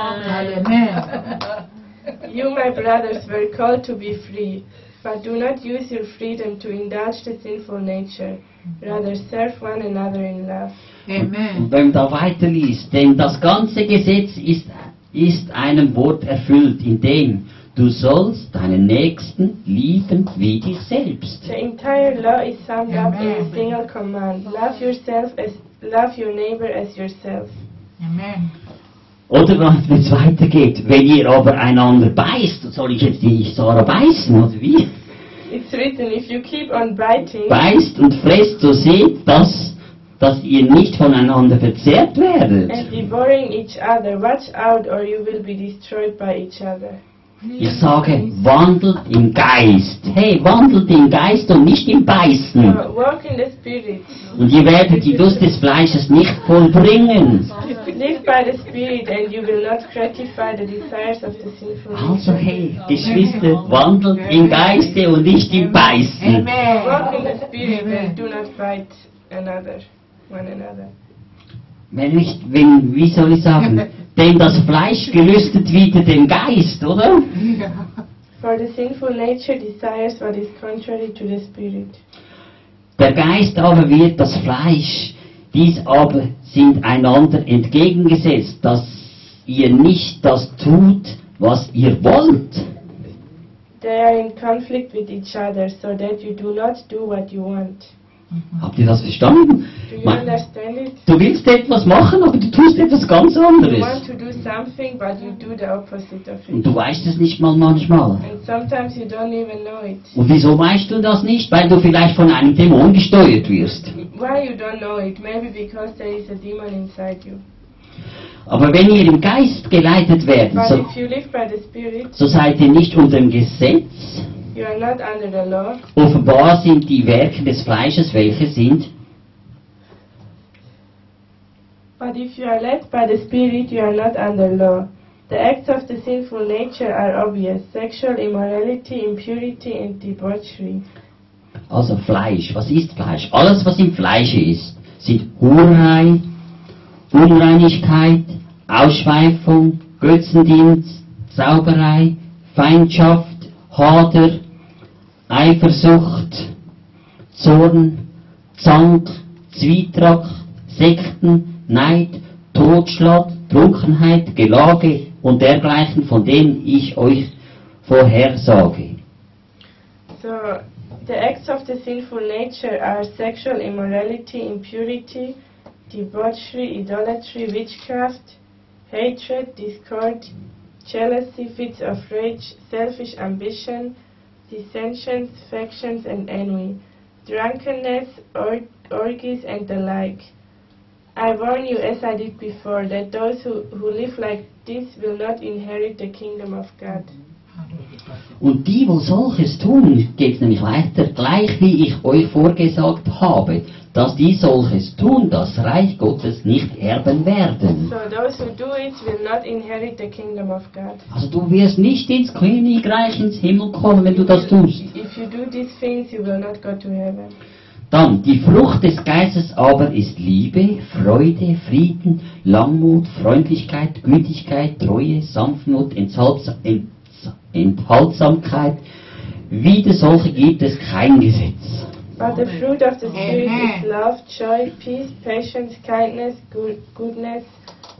you, my brothers, were called to be free, but do not use your freedom to indulge the sinful nature. Rather, serve one another in love. Amen. wenn man da weiterliest, denn das ganze Gesetz ist, ist einem Wort erfüllt, in dem du sollst deinen Nächsten lieben wie dich selbst. The entire law is summed up in a single command: love yourself as love your neighbor as yourself. Amen. Oder wenn es weitergeht, wenn ihr aber einander beißt, soll ich jetzt die Sarah beißen, oder wie? It's written, if you keep on biting Beißt und fresst, so seht, dass, dass ihr nicht voneinander verzehrt werdet. and devouring each other, watch out, or you will be destroyed by each other. Ich sage, wandelt im Geist. Hey, wandelt im Geist und nicht im Beißen. So walk in the Spirit. Und ihr werdet die Lust des Fleisches nicht vollbringen. Live by the Spirit, and you will not gratify the desires of the sinful Also hey, Geschwister, wandelt im Geiste und nicht im Beißen. Walk in Amen. the Spirit and do not bite another, one another. Wenn nicht, wenn, wie soll ich sagen, denn das Fleisch gelüstet wieder den Geist, oder? For the sinful nature desires what is contrary to the Spirit. Der Geist aber wird das Fleisch, dies aber sind einander entgegengesetzt, dass ihr nicht das tut, was ihr wollt. They are in conflict with each other, so that you do not do what you want. Habt ihr das verstanden? Du willst etwas machen, aber du tust etwas ganz anderes. Und du weißt es nicht mal manchmal. And sometimes you don't even know it. Und wieso weißt du das nicht? Weil du vielleicht von einem Dämon gesteuert wirst. Why you don't know it? Maybe because there is a demon inside you. Aber wenn ihr im Geist geleitet werdet, so, if you live by the Spirit, so seid ihr nicht unter dem Gesetz. You are not under the law. Offenbar sind die Werke des Fleisches, welche sind But if you are led by the Spirit, you are not under law. The acts of the sinful nature are obvious sexual immorality, impurity, and debauchery. Also Fleisch. Was ist Fleisch? Alles, was im Fleische ist, sind Hurerei, Unreinigkeit, Ausschweifung, Götzendienst, Sauberei, Feindschaft, Hader, Eifersucht, Zorn, Zank, Zwietracht, Sekten, Neid, Totschlag, Trunkenheit, Gelage und dergleichen, von denen ich euch vorhersage. So, the acts of the sinful nature are sexual immorality, impurity, debauchery, idolatry, witchcraft, hatred, discord, jealousy, fits of rage, selfish ambition, dissensions, factions, and envy, drunkenness, or- orgies, and the like. I warn you, as I did before, that those who, who live like this will not inherit the kingdom of God. Und die, wo solches tun, geht nämlich weiter, gleich wie ich euch vorgesagt habe, dass die solches tun, das Reich Gottes nicht erben werden. So those who do it will not inherit the kingdom of God. Also du wirst nicht ins Königreich, ins Himmel kommen, wenn du das tust. If you do these things, you will not go to heaven. Dann, die Frucht des Geistes aber ist Liebe, Freude, Frieden, Langmut, Freundlichkeit, Gütigkeit, Treue, Sanftmut, Enthalts Ent Enthaltsamkeit. Wider solche gibt es kein Gesetz. But the fruit of the Spirit Amen. is love, joy, peace, patience, kindness, good, goodness,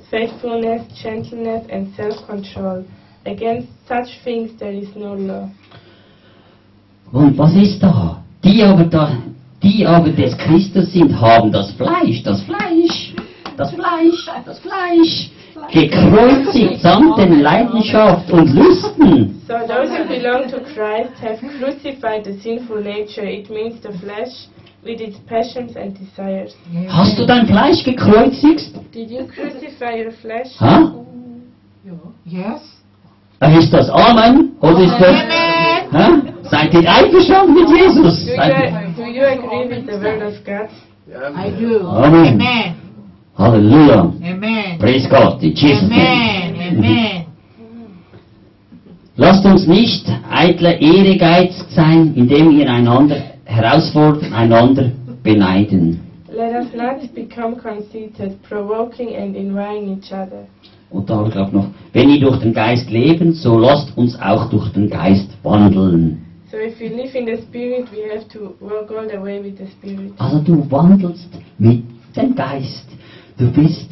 faithfulness, gentleness, and self-control. Against such things there is no law. Und was ist da? Die aber, da, die aber des Christus sind, haben das Fleisch, das Fleisch, das Fleisch, das Fleisch, gekreuzigt samt den Leidenschaft und Lüsten. So those who belong to Christ have crucified the sinful nature, it means the flesh, with its passions and desires. Hast du dein Fleisch gekreuzigt? Did you crucify your flesh? Ha? Yes. Ist das Amen? Oder ist das... Amen. Ha? Seid ihr einverstanden mit Jesus? Do you, do you agree with the word of God? I do. Amen. Amen. Halleluja. Amen. Praise God. In Jesus' Amen. name. Amen. Lasst uns nicht eitler Ehrgeiz sein, indem ihr einander herausfordert, einander beneiden. Let us not become conceited, provoking and envying each other. Und da habe ich glaube noch, wenn ihr durch den Geist leben, so lasst uns auch durch den Geist wandeln. So if we live in the Spirit, we have to walk all the way with the Spirit. Also du wandelst mit dem Geist. Du bist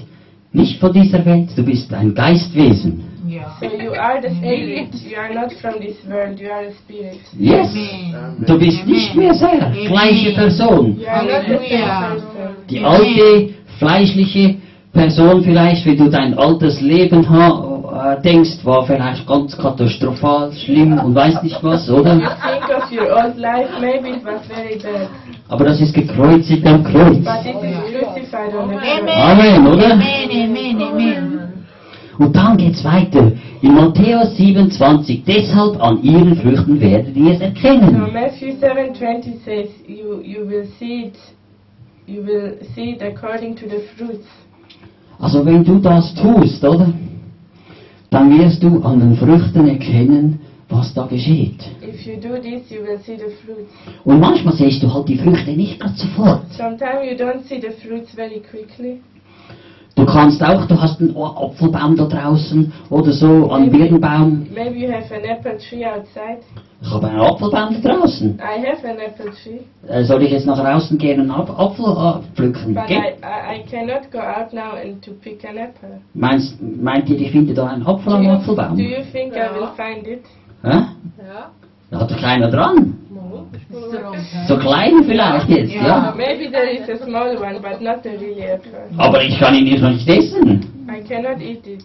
nicht von dieser Welt, du bist ein Geistwesen. Yeah. So you are the Spirit. You are not from this world. You are a Spirit. Yes. Amen. Du bist nicht mehr sehr gleiche Person. Die alte, fleischliche Person vielleicht, wenn du dein altes Leben ha, äh, denkst, war vielleicht ganz katastrophal, schlimm und weiß nicht was, oder? Your old life. Maybe it was very bad, Aber das ist gekreuzigt am Kreuz. but it is crucified on the cross. Amen, oder? Amen. Amen. Amen. Und dann geht's weiter. In Matthäus 27, deshalb an ihren Früchten werdet ihr es So erkennen. Matthew 7:20 says, "You you will see it. You will see it according to the fruits." Also wenn du das tust, oder? Dann wirst du an den Früchten erkennen, was da geschieht. If you do this, you will see the fruits. Und manchmal siehst du halt die Früchte nicht ganz sofort. Sometimes you don't see the fruits very quickly. Du kannst auch, du hast einen Apfelbaum da draußen oder so, einen Birnbaum. Maybe you have an apple tree outside. Ich habe einen Apfelbaum da draußen. I have an apple tree, Äh, soll ich jetzt nach draußen gehen und einen Ap- Apfel äh, pflücken? but Ge- I, I, cannot go out now and to pick an apple. Meinst, meint ihr, ich finde da einen Apfel Do am you, Apfelbaum? do you think I will find it? Hä? Da hat doch keiner dran. So klein vielleicht jetzt, ja. Ja. Maybe there is a small one, but not a really apple. Aber ich kann ihn noch nicht essen. I cannot eat it.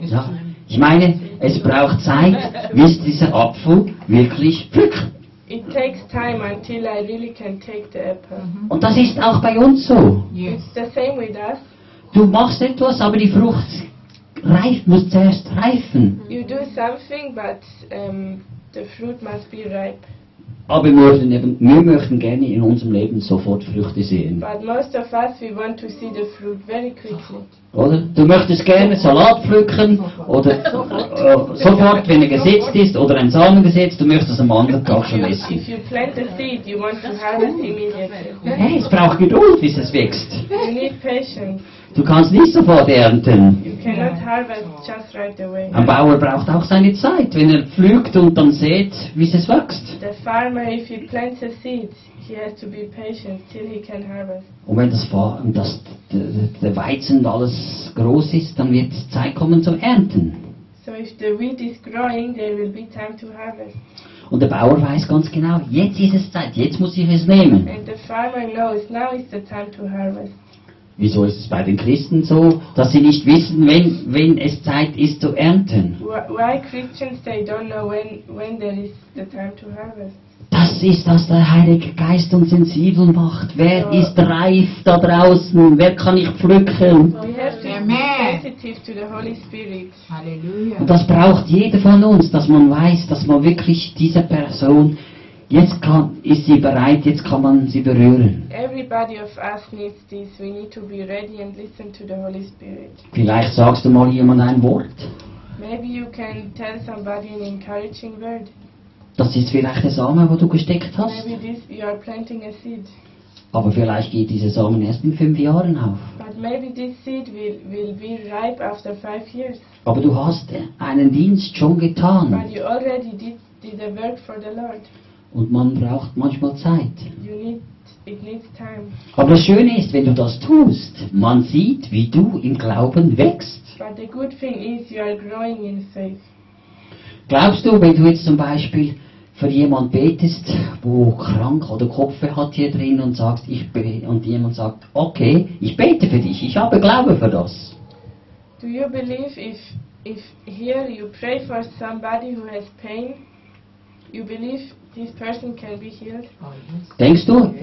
Ja. Ich meine, es braucht Zeit, bis dieser Apfel wirklich pflückt. It takes time until I really can take the apple. Und das ist auch bei uns so. Yes. It's the same with us. Du machst etwas, aber die Frucht reift, muss zuerst reifen. You do something, but um, the fruit must be ripe. Aber wir möchten, eben, wir möchten gerne in unserem Leben sofort Früchte sehen. But most of us, we want to see the fruit very quickly. Oder? Du möchtest gerne Salat pflücken oder äh, sofort, wenn er gesetzt ist oder ein Samen gesetzt, du möchtest es am anderen Tag schon essen. If you plant a seed, you want to harvest immediately. Hey, es braucht Geduld, bis es wächst. You need patience. Du kannst nicht sofort ernten. Right. Ein Bauer braucht auch seine Zeit, wenn er pflügt und dann sieht, wie es wächst. Farmer. Und wenn das, das, der, Weizen alles groß ist, dann wird es Zeit kommen zum Ernten. So if the wheat is growing, there will be time to harvest. Und der Bauer weiß ganz genau, jetzt ist es Zeit, jetzt muss ich es nehmen. And the farmer knows now is the time to harvest. Wieso ist es bei den Christen so, dass sie nicht wissen, wenn, wenn es Zeit ist zu ernten? Wh- Why Christians they don't know when when there is the time to harvest? Das ist, was der Heilige Geist uns sensibel macht. Wer ist reif da draußen? Wer kann ich pflücken? We have to Amen. be sensitive to the Holy Spirit. Hallelujah. Und das braucht jeder von uns, dass man weiß, dass man wirklich diese Person, jetzt kann, ist sie bereit, jetzt kann man sie berühren. Everybody of us needs this. We need to be ready and listen to the Holy Spirit. Vielleicht sagst du mal jemand ein Wort. Maybe you can tell somebody an encouraging word. Das ist vielleicht der Samen, wo du gesteckt hast. Maybe this you are planting a seed. Aber vielleicht geht dieser Samen erst in fünf Jahren auf. But maybe this seed will, will be ripe after five years. Aber du hast einen Dienst schon getan. But you already did, did the work for the Lord. Und man braucht manchmal Zeit. You need it needs time. Aber das Schöne ist, wenn du das tust, man sieht, wie du im Glauben wächst. But the good thing is you are growing in faith. Glaubst du, wenn du jetzt zum Beispiel für jemand betest, wo krank oder Kopfweh hat hier drin und sagst, ich und jemand sagt, okay, ich bete für dich, ich habe Glaube für das. Do you believe if if here you pray for somebody who has pain, you believe this person can be healed? Denkst du,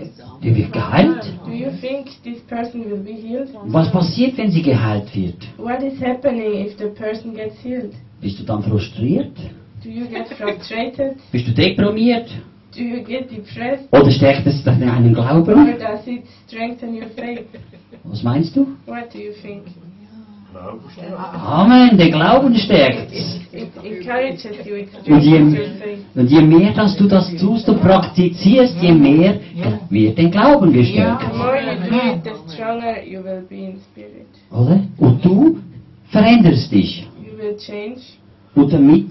die wird geheilt? Do you think this person will be healed? Was passiert, wenn sie geheilt wird? What is happening if the person gets healed? Bist du dann frustriert? Do you get frustrated? Bist du deprimiert? Do you get depressed? Oder stärkt es deinen Or Glauben? does it strengthen your faith? Was meinst du? What do you think? Amen, der Glauben stärkt. It encourages you, it Und je, strengthens your faith. und je mehr, dass du das tust und praktizierst, je mehr wird dein Glauben The gestärkt. more you do it, the stronger you will be in spirit. Oder? Und du veränderst dich. You will change. Und damit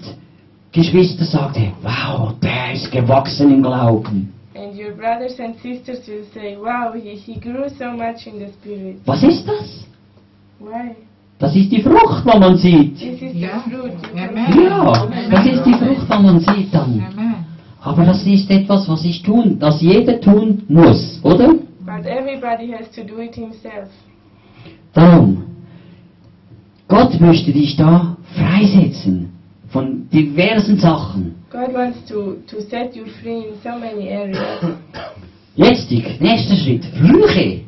Geschwister sagte, wow, der ist gewachsen im Glauben. And your brothers and sisters will say, wow, he, he grew so much in the spirit. Was ist das? Why? Das ist die Frucht, die man sieht. Ja, das ist die Frucht, die man sieht dann. Aber das ist etwas, was ich tun, das jeder tun muss, oder? But everybody has to do it himself. Darum, Gott möchte dich da freisetzen von diversen Sachen. God wants to, to set you free in so many areas. Jetzt, die nächster Schritt, Flüche.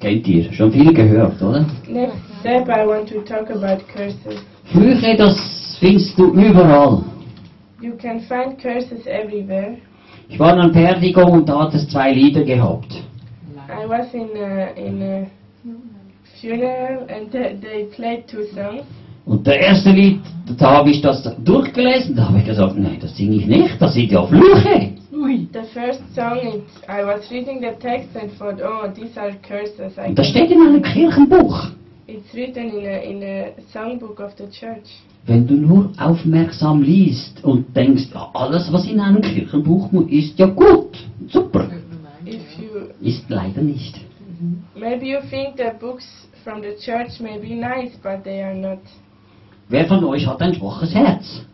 Kennt ihr, schon viel gehört, oder? Next step, I want to talk about curses. Flüche, das findest du überall. You can find curses everywhere. Ich war an Perdigo und da hat es zwei Lieder gehabt. I was in a, in a funeral and they, they played two songs. Und der erste Lied, da habe ich das durchgelesen, da habe ich gesagt, nein, das singe ich nicht, das sind ja Flüche. The first song, it, I was reading the text and thought, oh, these are curses. I Und das steht in einem Kirchenbuch. It's written in a, in a songbook of the church. Wenn du nur aufmerksam liest und denkst, ja, alles was in einem Kirchenbuch ist ja gut, super, ist leider nicht. maybe you think the books from the church may be nice, but they are not. Wer von euch hat ein schwaches Herz?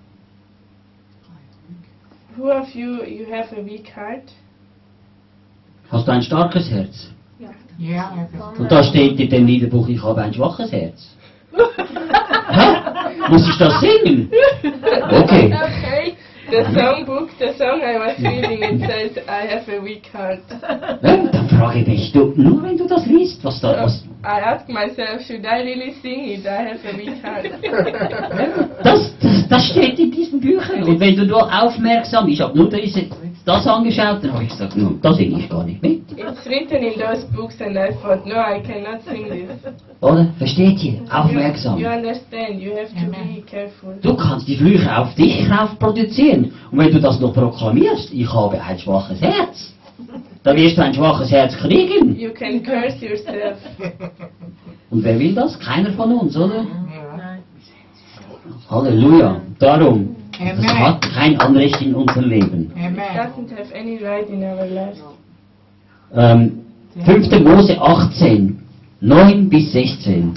Who of you you have a weak heart? Hast du ein starkes Herz? Und da steht in dem Liederbuch, ich habe ein schwaches Herz. Hä? Muss ich das singen? Okay. Okay. The songbook, the song I was reading, it says I have a weak heart. Dann frage ich mich, du, nur wenn du das liest, was da, was, I asked myself, should I really sing it? I have a weak heart. das, das, das steht in diesen Büchern. Und wenn du nur aufmerksam, ich habe nur diese, das angeschaut, dann habe ich gesagt, no, da singe ich gar nicht mit. It's written in those books, and I thought, no, I cannot sing this. Oder? Versteht ihr? You, you Aufmerksam. understand, you have to be careful. Du kannst die Flüche auf dich rauf produzieren. Und wenn du das noch proklamierst, ich habe ein schwaches Herz, dann wirst du ein schwaches Herz kriegen. You can curse yourself. Und wer will das? Keiner von uns, oder? Ja. Halleluja. Darum, das Amen. hat kein Anrecht in unser Leben. It Amen. doesn't have any right in our lives. Ähm, 5. Mose 18, 9 bis 16.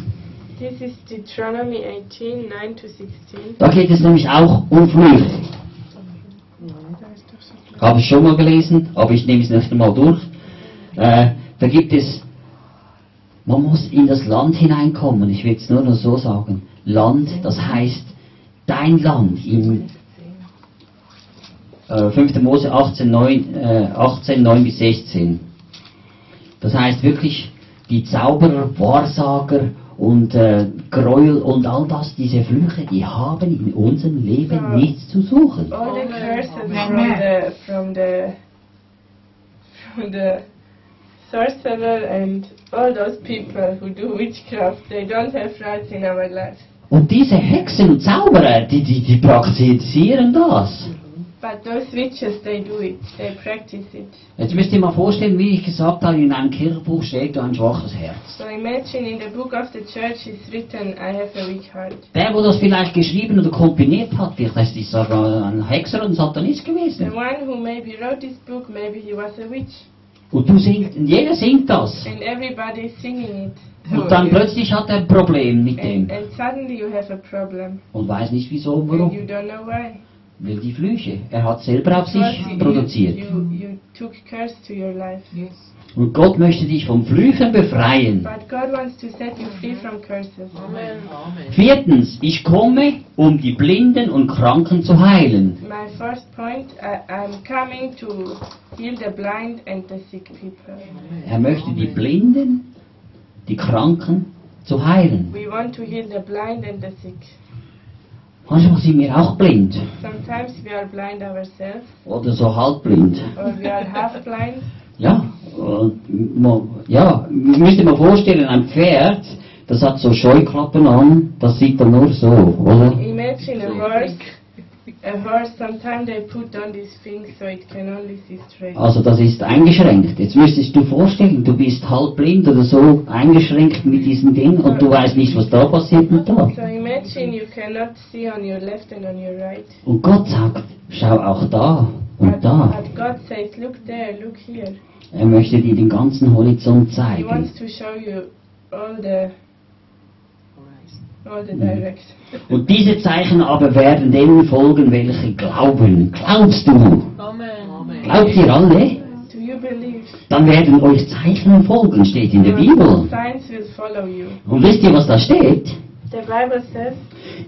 This is Deuteronomy 18, 9 to 16. Da geht es nämlich auch um Flüche. Habe ich schon mal gelesen, aber ich nehme es nicht einmal durch. Äh, da gibt es, man muss in das Land hineinkommen. Ich will es nur noch so sagen. Land, das heißt dein Land. In äh, 5. Mose 18 9, äh, 18, 9 bis 16. Das heißt wirklich, die Zauberer, Wahrsager und äh, Gräuel und all das, diese Flüche, die haben in unserem Leben Ja. nichts zu suchen. All the curses from the from the from the sorcerer and all those people who do witchcraft, they don't have rights in our lives. Und diese Hexen und Zauberer, die, die, die praktizieren das. But those witches, they do it. They practice it. Jetzt müsst ihr mal vorstellen, wie ich gesagt habe, in einem Kirchenbuch steht ein schwaches Herz. So imagine in the book of the church is written, I have a weak heart. Der, wo das vielleicht geschrieben oder komponiert hat, vielleicht ist das sogar ein Hexer und Satanist The gewesen. one who maybe wrote this book, maybe he was a witch. Und du singst, und jeder singt das. And everybody is singing it. Und dann plötzlich hat er ein Problem mit dem. And, and suddenly you have a problem. Und weiß nicht wieso, And warum. you don't know why. Will die Flüche. Er hat selber auf sich produziert. you, you took curse to your life. Yes. Und Gott möchte dich vom Flüchen befreien. But God wants to set you free from curses. Viertens, ich komme, um die Blinden und Kranken zu heilen. My first point, I, I'm coming to heal the blind and the sick people. Er möchte die Blinden, die Kranken zu heilen. We want to heal the blind and the sick. Manchmal sind wir auch blind Sometimes we are blind ourselves, oder so halbblind. or we are half blind. Ja, und, mo- ja, müsst ihr mal vorstellen, ein Pferd, das hat so Scheuklappen an, das sieht dann nur so, oder? Imagine a horse. Also das ist eingeschränkt. Jetzt müsstest du vorstellen, du bist halbblind oder so eingeschränkt mit diesem Ding und du weißt nicht, was da passiert und da. So imagine you cannot see on your left and on your right. Und Gott sagt, schau auch da und da. but God says, look there, look here. Er möchte dir den ganzen Horizont zeigen. wants to show you all the all the directions. Und diese Zeichen aber werden denen folgen, welche glauben. Glaubst du? Glaubt ihr alle? Do you believe? Dann werden euch Zeichen folgen, steht in der Bibel. Signs will follow you. Und wisst ihr, was da steht? The Bible says,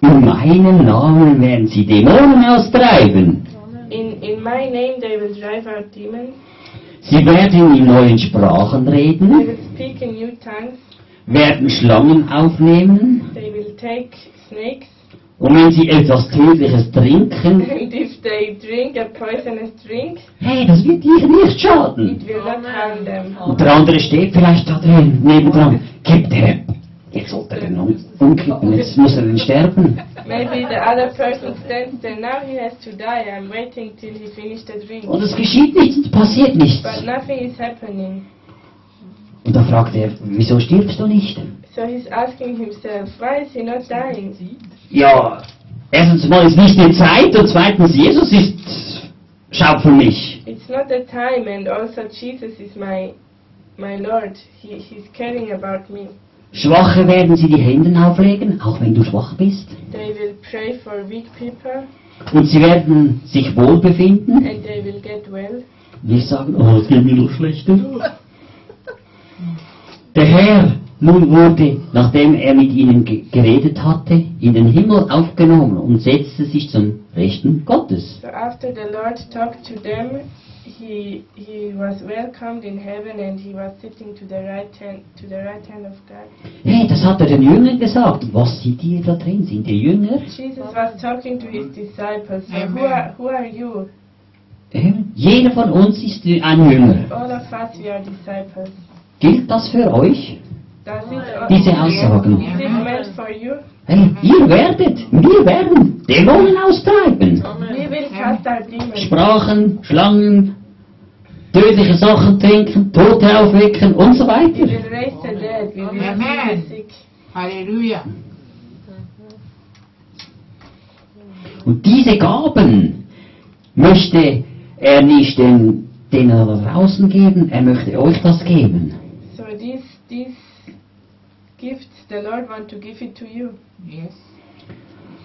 In meinem Namen werden sie Dämonen austreiben. in, in my name they will drive out demons, Sie werden in neuen Sprachen they reden, will speak in new tongues, werden Schlangen aufnehmen. they will take snakes, Und wenn sie etwas Tödliches trinken, and if they drink a poisonous drink, hey, das wird dich nicht schaden. Und der andere steht vielleicht da drin, nebendran, kippt er. Jetzt sollte er um, umkippen, jetzt muss er denn sterben. Maybe the other person stands there, now he has to die, I'm waiting till he finished the drink. Und es geschieht nichts, es passiert nichts. But nothing is happening. Und da fragt er, wieso stirbst du nicht? So he's asking himself, why is he not dying? Ja, erstens mal ist nicht die Zeit und zweitens, Jesus ist, schaut für mich. It's not the time, and also Jesus is my my Lord. He, he's caring about me. Schwache werden sie die Hände auflegen, auch wenn du schwach bist. They will pray for weak people, Und sie werden sich wohlbefinden. and they will get well. Nicht sagen, oh, es geht mir noch schlechter. Der Herr nun wurde, nachdem er mit ihnen ge geredet hatte, in den Himmel aufgenommen und setzte sich zum Rechten Gottes. So after the Lord talked to them, he he was welcomed in heaven, and he was sitting to the right hand to the right hand of God. Hey, das hat er den Jüngern gesagt. Was sind die da drin? Sind die Jünger? Jesus was talking to his disciples. So who are who are you? Jeder von uns ist ein Jünger. All of us, we are disciples. Gilt das für euch? Diese Aussagen. Hey, ihr werdet, wir werden Dämonen austreiben. Sprachen, Schlangen, tödliche Sachen trinken, Tote aufwecken und so We weiter. Amen. Halleluja. Und diese Gaben möchte er nicht den, den da draußen geben, er möchte euch das geben. These gifts, the Lord want to give it to you. Yes.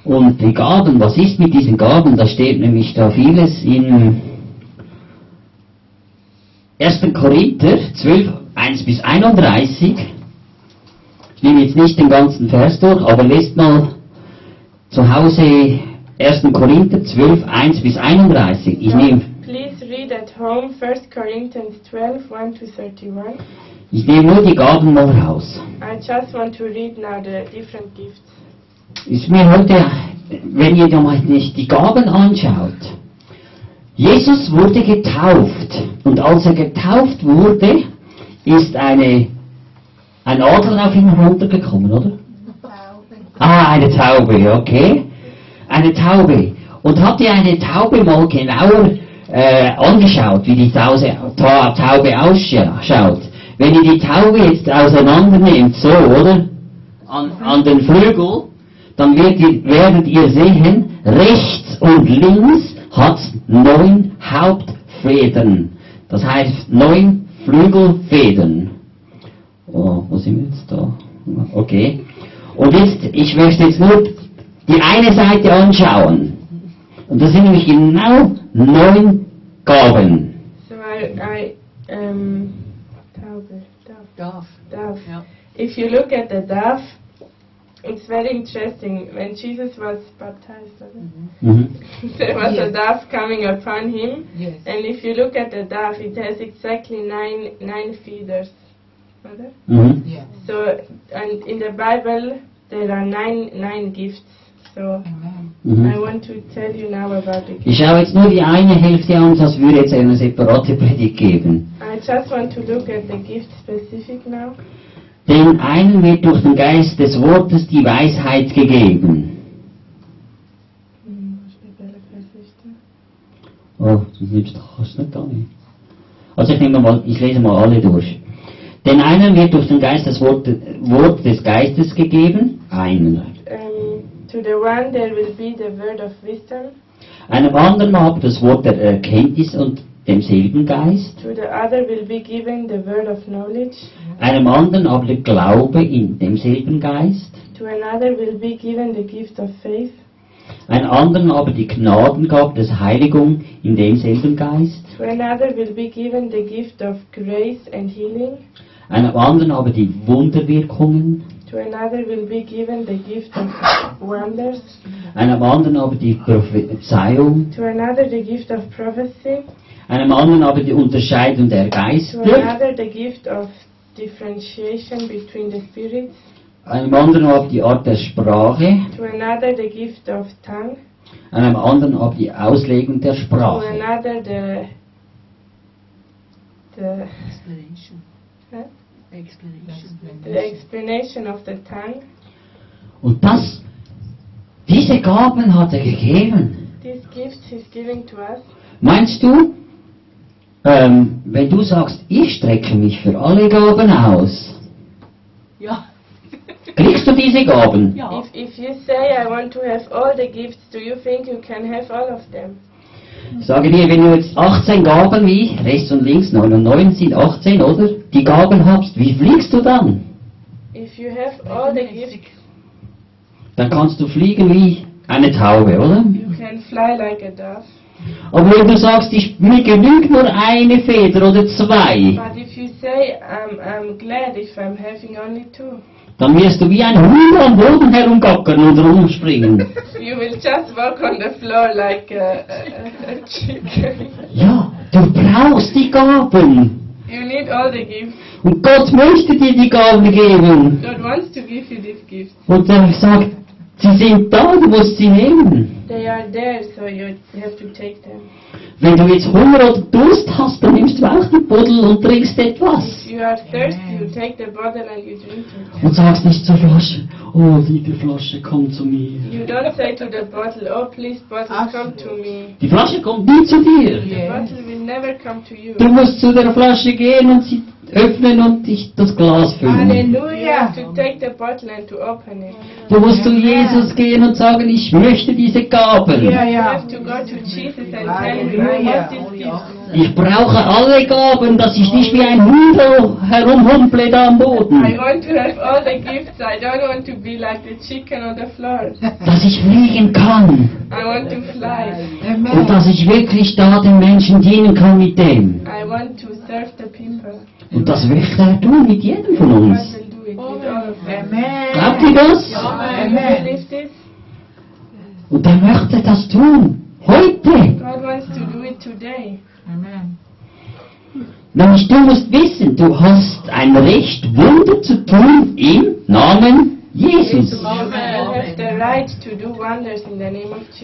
Und die Gaben, was ist mit diesen Gaben? Da steht nämlich da vieles in 1. Korinther 12, 1 bis 31. Ich nehme jetzt nicht den ganzen Vers durch, aber lest mal zu Hause 1. Korinther 12, 1 bis 31. Ich nehme, Please read at home 1 Corinthians 12, 1 to 31. ich nehme nur die Gaben mal raus. I just want to read now the different gifts. ist mir heute, wenn ihr nicht die Gaben anschaut, Jesus wurde getauft und als er getauft wurde, ist eine, ein Adler auf ihn heruntergekommen, oder? Ah, eine Taube, okay. Eine Taube. Und habt ihr eine Taube mal genauer äh, angeschaut, wie die Tause, Ta Taube ausschaut? Wenn ihr die Taube jetzt auseinander nehmt, so, oder? An, an den Flügel, dann werdet ihr, werdet ihr sehen, rechts und links hat neun Hauptfedern. Das heißt neun Flügelfedern. Oh, wo sind wir jetzt da? Okay. Und jetzt, ich möchte jetzt nur die eine Seite anschauen. Und das sind nämlich genau neun Gaben. So I, I um, Taube, dove, Darf. dove. Ja. If you look at the dove, it's very interesting. When Jesus was baptized, wasn't Mhm. there was a Yes. dove coming upon him, Yes. and if you look at the dove, it has exactly nine nine feathers. Mother? Mhm. Yeah. So, and in the Bible, there are nine nine gifts. So, Amen. Mhm. Ich schaue jetzt nur die eine Hälfte an, das würde jetzt eine separate Predigt geben. I just want to look at the gift specific now. Den einen wird durch den Geist des Wortes die Weisheit gegeben. Oh, das nimmst du kannst nicht nicht. Also ich nehme mal, ich lese mal alle durch. Den einen wird durch den Geist das Wort, Wort des Geistes gegeben, einen. To the one there will be the word of wisdom, Einem anderen aber das Wort der Erkenntnis und demselben Geist. to the other will be given the word of knowledge, Einem anderen aber der Glaube in demselben Geist. to another will be given the gift of faith, Einem anderen aber die Gnadengabe des Heiligung in demselben Geist. to another will be given the gift of grace and healing, Einem anderen aber die Wunderwirkungen. To another will be given the gift of wonders, Einem anderen aber die Prophezeiung. to another the gift of prophecy, Einem anderen aber die Unterscheidung der to another the gift of differentiation between the spirits, Einem anderen aber die Art der Sprache. to another the gift of tongue, Einem anderen aber die Auslegung der to another the the Explanation. Huh? Explanation. the explanation of the tongue. Und das, diese Gaben hat er gegeben. These gifts he's giving to us. Meinst du, ähm, wenn du sagst, ich strecke mich für alle Gaben aus, Ja. kriegst du diese Gaben? Ja. If if you say I want to have all the gifts, do you think you can have all of them? Ich sage dir, wenn du jetzt 18 Gaben wie rechts und links, 9 und 9 sind 18, oder? Die Gaben hast, wie fliegst du dann? If you have all the gifts, Dann kannst du fliegen wie eine Taube, oder? you can fly like a dove. Aber wenn du sagst, ich, mir genügt nur eine Feder oder zwei, But if you say I'm I'm glad if I'm having only two, dann wirst du wie ein Hund am Boden herumgackern und rumspringen. you will just walk on the floor like a, a, a chicken. Ja, du brauchst die Gaben. You need all the gifts. Und Gott möchte dir die Gaben geben. God wants to give you these gifts. Und er sagt, sie sind da, du musst sie nehmen. They are there, so you have to take them. Wenn du jetzt Hunger oder Durst hast, dann nimmst du auch die Buddel und trinkst etwas. If you are thirsty, you take the bottle and you drink it. Und sagst nicht zur Flasche, oh liebe Flasche, komm zu mir. You don't say to the bottle, oh please bottle, come to me. Die Flasche kommt nie zu dir. The bottle will never come to you. Du musst zu der Flasche gehen und sie öffnen und dich das Glas füllen. You Hallelujah. have to take the bottle and to open it. Du musst zu Jesus gehen und sagen, ich möchte diese Gaben. Ja, You ja. have to go to Jesus and tell him, you want these gifts. Ich brauche alle Gaben, dass ich nicht wie ein Hündel herumhumple da am I Boden. want to have all the gifts. I don't want to be like the chicken on the floor. Dass ich fliegen kann. I want to fly. Und Amen. dass ich wirklich da den Menschen dienen kann mit dem. I want to serve the people. Und das möchte er tun mit jedem von uns. Glaubt ihr das? Amen. Und er möchte das tun. Heute. God wants to do it today. Amen. Nämlich du musst wissen, du hast ein Recht, Wunder zu tun im Namen Jesus.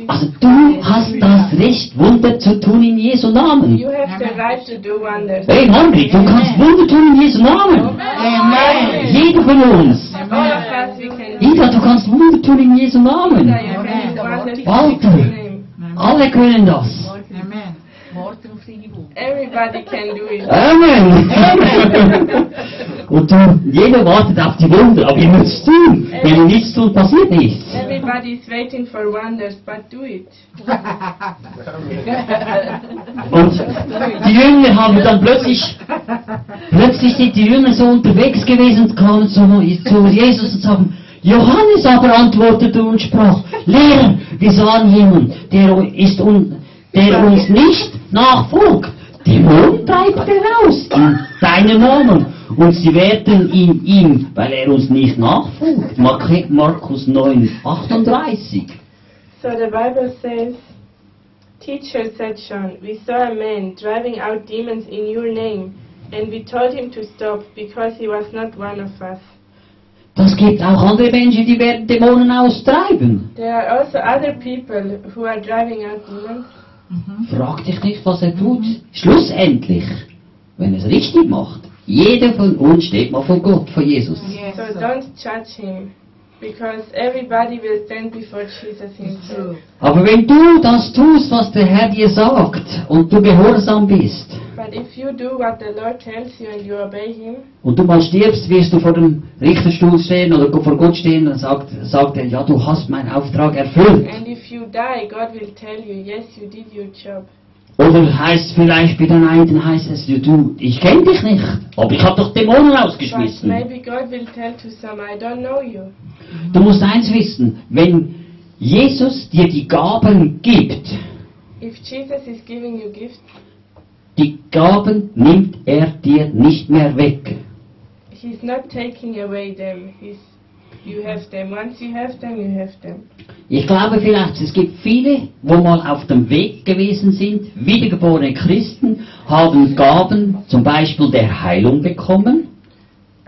Also du hast das Recht, Wunder zu tun in Jesu Namen. You have the right to do wonders. Hey Margret, du kannst Wunder tun in Jesu Namen. Amen. Jeder von uns. Ida, du kannst Wunder tun in Jesu Namen. Walter. Alle können das. Amen. Worte und Frieden. Everybody can do it. Amen. Und du, jeder wartet auf die Wunder, aber ihr müsst es tun. Wenn ihr nichts tut, passiert nichts. Everybody is waiting for wonders, but do it. Und die Jünger haben dann plötzlich, plötzlich sind die Jünger so unterwegs gewesen und kamen zu, zu Jesus und sagen, Johannes aber antwortete und sprach, Lehrer, wir sahen jemanden, der ist un, der uns nicht nachfolgt. Dämonen treibt er aus in deinem Namen. Und sie werden ihn ihm, weil er uns nicht nachfolgt. Mark- Markus 9, 38. So the Bible says, Teacher, said John, we saw a man driving out demons in your name, and we told him to stop because he was not one of us. Das gibt auch andere Menschen, die werden Dämonen austreiben. There are also other people who are driving out demons. Frag dich nicht, was er tut. Schlussendlich, wenn er es richtig macht, jeder von uns steht mal vor Gott, vor Jesus. Yes. So don't judge him, because everybody will stand before Jesus himself. Aber wenn du das tust, was der Herr dir sagt, und du gehorsam bist, But if you do what the Lord tells you and you obey him, und du mal stirbst, wirst du vor dem Richterstuhl stehen oder vor Gott stehen und sagt, sagt er, ja, du hast meinen Auftrag erfüllt. and if you die, God will tell you, yes, you did your job. Oder heißt vielleicht bei den einen, heißt es, du, ich kenne dich nicht, aber ich habe doch Dämonen But ausgeschmissen. maybe God will tell to some, I don't know you. Du musst eins wissen, wenn Jesus dir die Gaben gibt, If Jesus is giving you gifts, Die Gaben nimmt er dir nicht mehr weg. He's not taking away them. He's, you have them. Once you have them, you have them. Ich glaube vielleicht, es gibt viele, wo mal auf dem Weg gewesen sind, wiedergeborene Christen, haben Gaben, zum Beispiel der Heilung bekommen,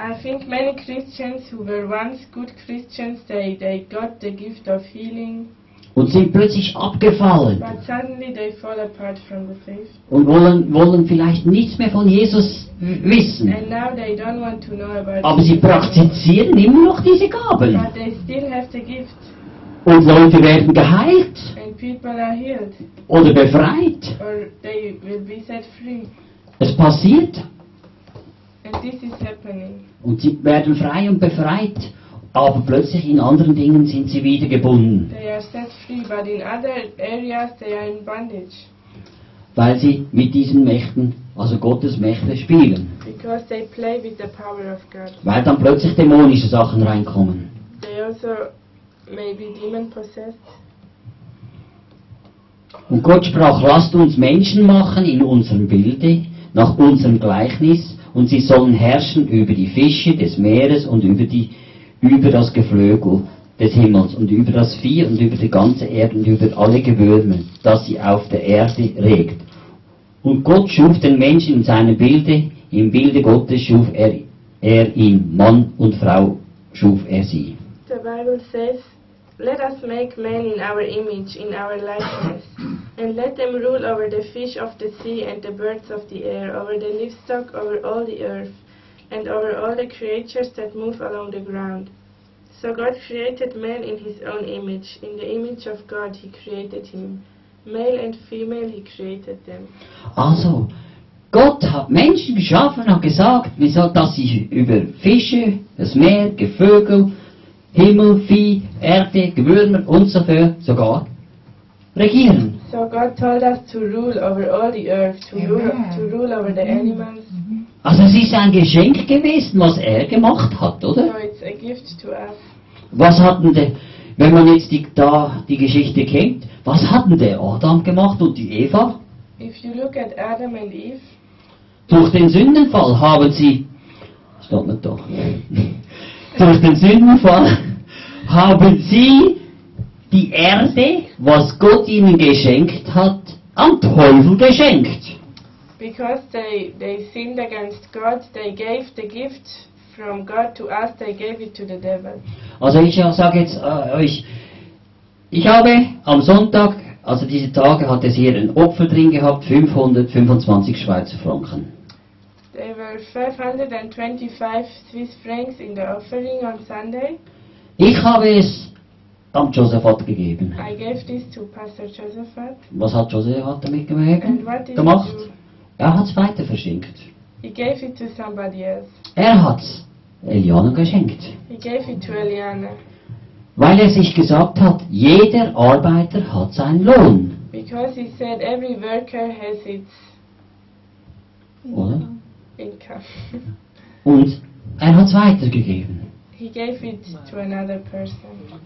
I think many Christians who were once good Christians, they, they got the gift of healing, und sind plötzlich abgefallen but suddenly they fall apart from the faith. und wollen, wollen vielleicht nichts mehr von Jesus wissen. And now they don't want to know about Aber sie praktizieren immer noch diese Gaben. But they still have the gift, Und Leute werden geheilt and people are healed, oder befreit. or they will be set free. Es passiert And this is happening. und sie werden frei und befreit. Aber plötzlich in anderen Dingen sind sie wieder gebunden. They are set free, but in other areas they are in bondage weil sie mit diesen Mächten, also Gottes Mächte, spielen. because they play with the power of God. Weil dann plötzlich dämonische Sachen reinkommen. They also may be demon possessed. Und Gott sprach, lasst uns Menschen machen in unserem Bilde, nach unserem Gleichnis, und sie sollen herrschen über die Fische des Meeres und über, die, über das Geflügel des Himmels und über das Vieh und über die ganze Erde und über alle Gewürme, das sie auf der Erde regt. Und Gott schuf den Menschen in seinem Bilde, im Bilde Gottes schuf er, er ihn, Mann und Frau schuf er sie. The Bible says, Let us make man in our image, in our likeness, and let them rule over the fish of the sea and the birds of the air, over the livestock, over all the earth, and over all the creatures that move along the ground. So God created man in his own image. In the image of God he created him. Male and female he created them. Also, Gott hat Menschen geschaffen und gesagt, soll, dass sie über Fische, das Meer, Gevögel, Himmel, Vieh, Erde, Gewürmer und so fort sogar regieren. So God told us to rule over all the earth, to, rule, to rule over the animals. Also es ist ein Geschenk gewesen, was er gemacht hat, So oder? it's a gift to us. Was hatten der, wenn man jetzt die, da die Geschichte kennt, was hatten der Adam gemacht und die Eva? If you look at Adam and Eve, Durch den Sündenfall haben sie, stopp nicht doch, durch den Sündenfall haben sie die Erde, was Gott ihnen geschenkt hat, am Teufel geschenkt. because they, they sinned against God, they gave the gift from God to us, they gave it to the devil. Also ich sage jetzt äh, euch, ich habe am Sonntag, also diese Tage, hat es hier ein Opfer drin gehabt, 525 Schweizer Franken. There were 525 Swiss francs in the offering on Sunday. Ich habe es am Josephat gegeben. I gave this to Pastor Josephat. Was hat Josephat damit gemacht? Er hat es weiter verschenkt. He gave it to somebody else. Er hat es Eliana geschenkt. He gave it to Eliana Weil er sich gesagt hat, jeder Arbeiter hat seinen Lohn. because he said every worker has its Oder? Income. Und er hat es weitergegeben. he gave it to another person.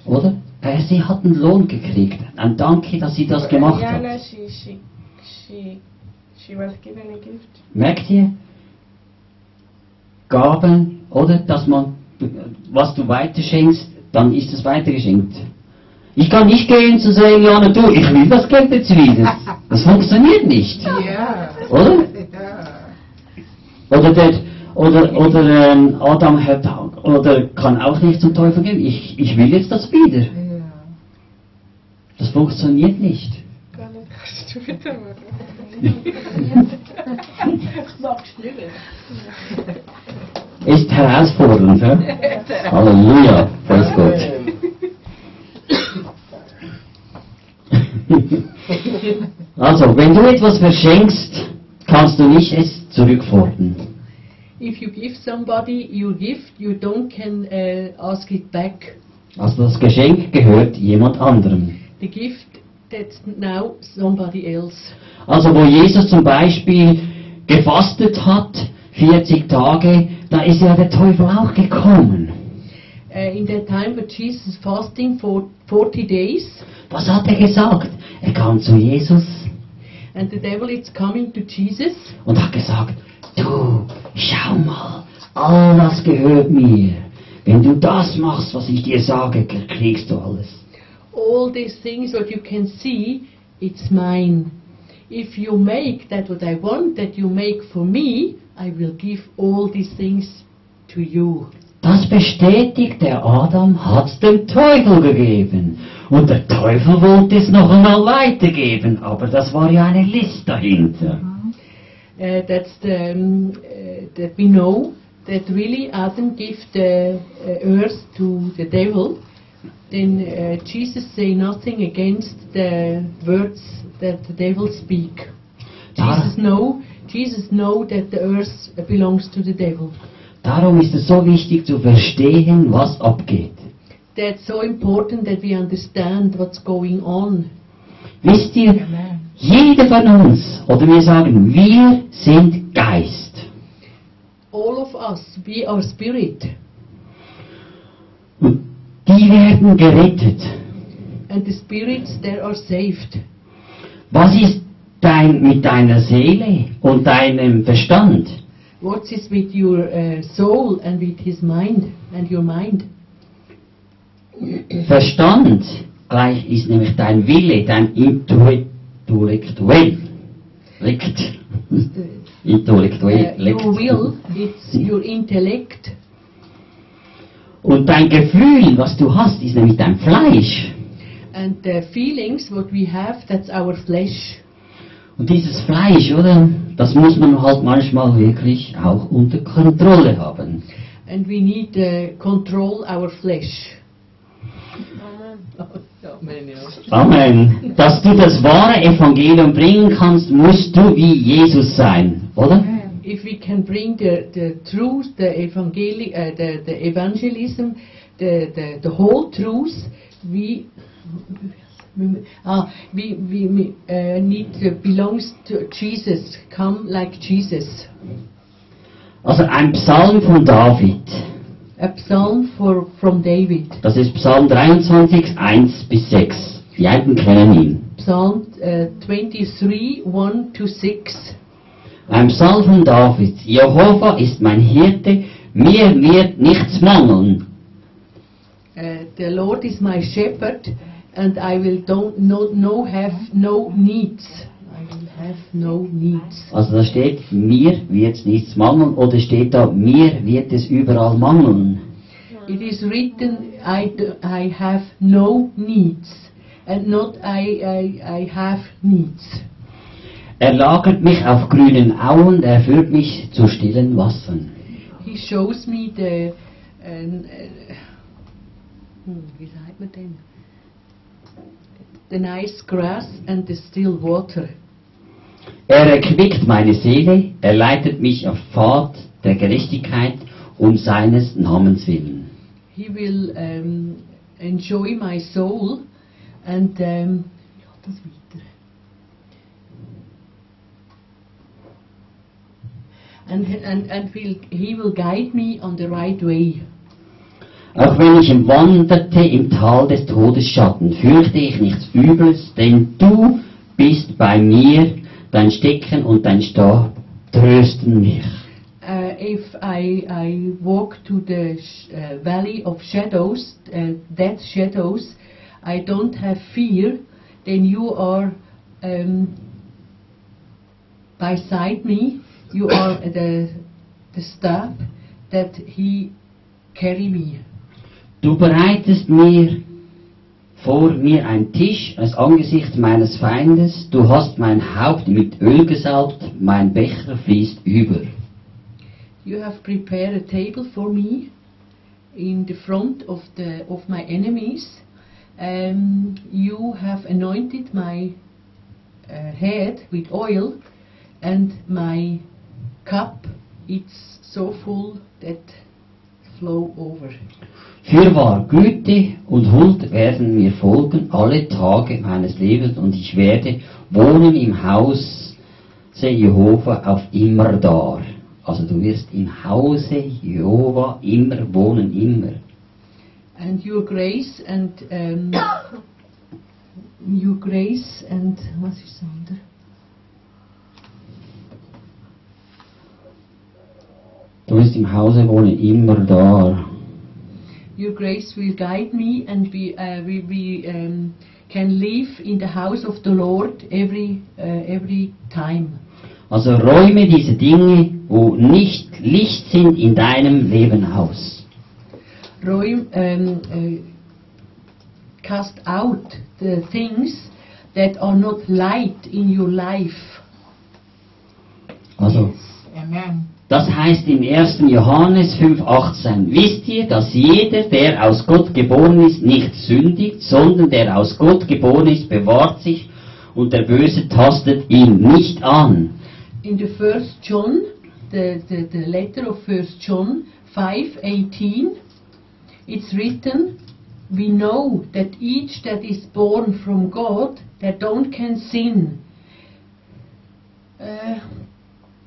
Oder? Er, sie hat einen Lohn gekriegt. Ein Danke, dass sie das gemacht Eliana, hat. she, she, she, she was given a gift. Merkt ihr? Gaben, oder? Dass man, was du weiterschenkst, dann ist es weitergeschenkt. Ich kann nicht gehen zu sagen, Jana, du, ich will das Geld jetzt wieder. Das funktioniert nicht. Ja. Oder? Ja. Oder der, oder, oder ähm, Adam hat, oder kann auch nicht zum Teufel gehen. Ich, ich will jetzt das wieder. Das funktioniert nicht. Ist herausfordernd, ja? Halleluja, weiß Gott. Also, wenn du etwas verschenkst, kannst du nicht es zurückfordern. If you give somebody your gift, you don't can uh, ask it back. Also das Geschenk gehört jemand anderem. The gift that's now somebody else. Also wo Jesus zum Beispiel gefastet hat, 40 Tage, da ist ja der Teufel auch gekommen. Uh, in that time when Jesus fasting for 40 days, Was hat er gesagt? Er kam zu Jesus and the devil is coming to Jesus, und hat gesagt, du, schau mal, all das gehört mir. Wenn du das machst, was ich dir sage, kriegst du alles. all these things what you can see, it's mine. If you make that what I want that you make for me, I will give all these things to you. Das bestätigt, der Adam hat dem Teufel gegeben. Und der Teufel wollte es noch einmal weitergeben, aber das war ja eine List dahinter. Uh, that's the, um, uh, that we know that really Adam gave the uh, earth to the devil. Then uh, Jesus say nothing against the words that the devil speak. Jesus know, Jesus know that the earth belongs to the devil. Darum ist es so wichtig zu verstehen, was abgeht. That's so important that we understand what's going on. Wisst ihr, Amen. jeder von uns, oder wir sagen, wir sind Geist. All of us, we are spirit, Und die werden gerettet. and the spirits there are saved. Was ist dein, mit deiner Seele und deinem Verstand? What is with your uh, soul and with his mind and your mind? Verstand gleich ist nämlich dein Wille, dein Intellektuell. Liegt. Intellektuell. Uh, your will, it's your intellect, Und Und dein Gefühl, was du hast, ist nämlich dein Fleisch. And the feelings, what we have, that's our flesh. Und dieses Fleisch, oder? Das muss man halt manchmal wirklich auch unter Kontrolle haben. And we need to control our flesh. Amen. Dass du das wahre Evangelium bringen kannst, musst du wie Jesus sein, oder? If we can bring the, the truth, the, evangeli- uh, the, the evangelism, the, the, the whole truth, we, ah, we, we, we uh, need to belongs to Jesus, come like Jesus. Also ein Psalm von David. A psalm for, from David. Das ist Psalm 23, 1 bis 6. Die einen kennen ihn. Psalm uh, 23, 1 to 6. Ein Psalm von David. Jehova ist mein Hirte, mir wird nichts mangeln. Uh, the Lord is my shepherd, and I will don't no, no have no needs. Have no needs. Also da steht, mir wird nichts mangeln oder steht da, mir wird es überall mangeln. It is written, I, I have no needs, and not I, I, I have needs. Er lagert mich auf grünen Auen, er führt mich zu stillen Wassern. He shows me the, äh, hm, wie sagt man denn? The nice grass and the still water. Er erquickt meine Seele, er leitet mich auf Pfad der Gerechtigkeit um seines Namens willen. He will um, enjoy my soul and um, wie geht das weiter? And, and, and will, he will guide me on the right way. Auch wenn ich wanderte im Tal des Todesschatten, fürchte ich nichts Übles, denn du bist bei mir, dein Stecken und dein Stab trösten mich. Uh, if I, I walk to the uh, valley of shadows, uh, death shadows, I don't have fear, then you are um, beside me. You are the, the staff that he carry me. Du bereitest mir vor mir einen Tisch als Angesicht meines Feindes, du hast mein Haupt mit Öl gesalbt, mein Becher fließt über. You have prepared a table for me in the front of the of my enemies. Um, you have anointed my uh, head with oil, and my cup it's so full that flow over. Fürwahr, Güte und Huld werden mir folgen alle Tage meines Lebens und ich werde wohnen im Haus Jehova auf immer da. Also du wirst im Hause Jehova immer wohnen, immer. And your grace and um, your grace and was ist das andere? Du wirst im Hause wohnen, immer da. Your grace will guide me, and we uh, we, we um, can live in the house of the Lord every uh, every time. Also räume diese Dinge, wo nicht Licht sind, in deinem Leben aus. Roy, um, uh, cast out the things that are not light in your life. Also Amen. Das heißt in 1. Johannes 5,18, wisst ihr, dass jeder, der aus Gott geboren ist, nicht sündigt, sondern der aus Gott geboren ist, bewahrt sich und der Böse tastet ihn nicht an. In the first John, the, the, the letter of first John 5:18, it's written, "We know that each that is born from God, that don't can sin." Uh,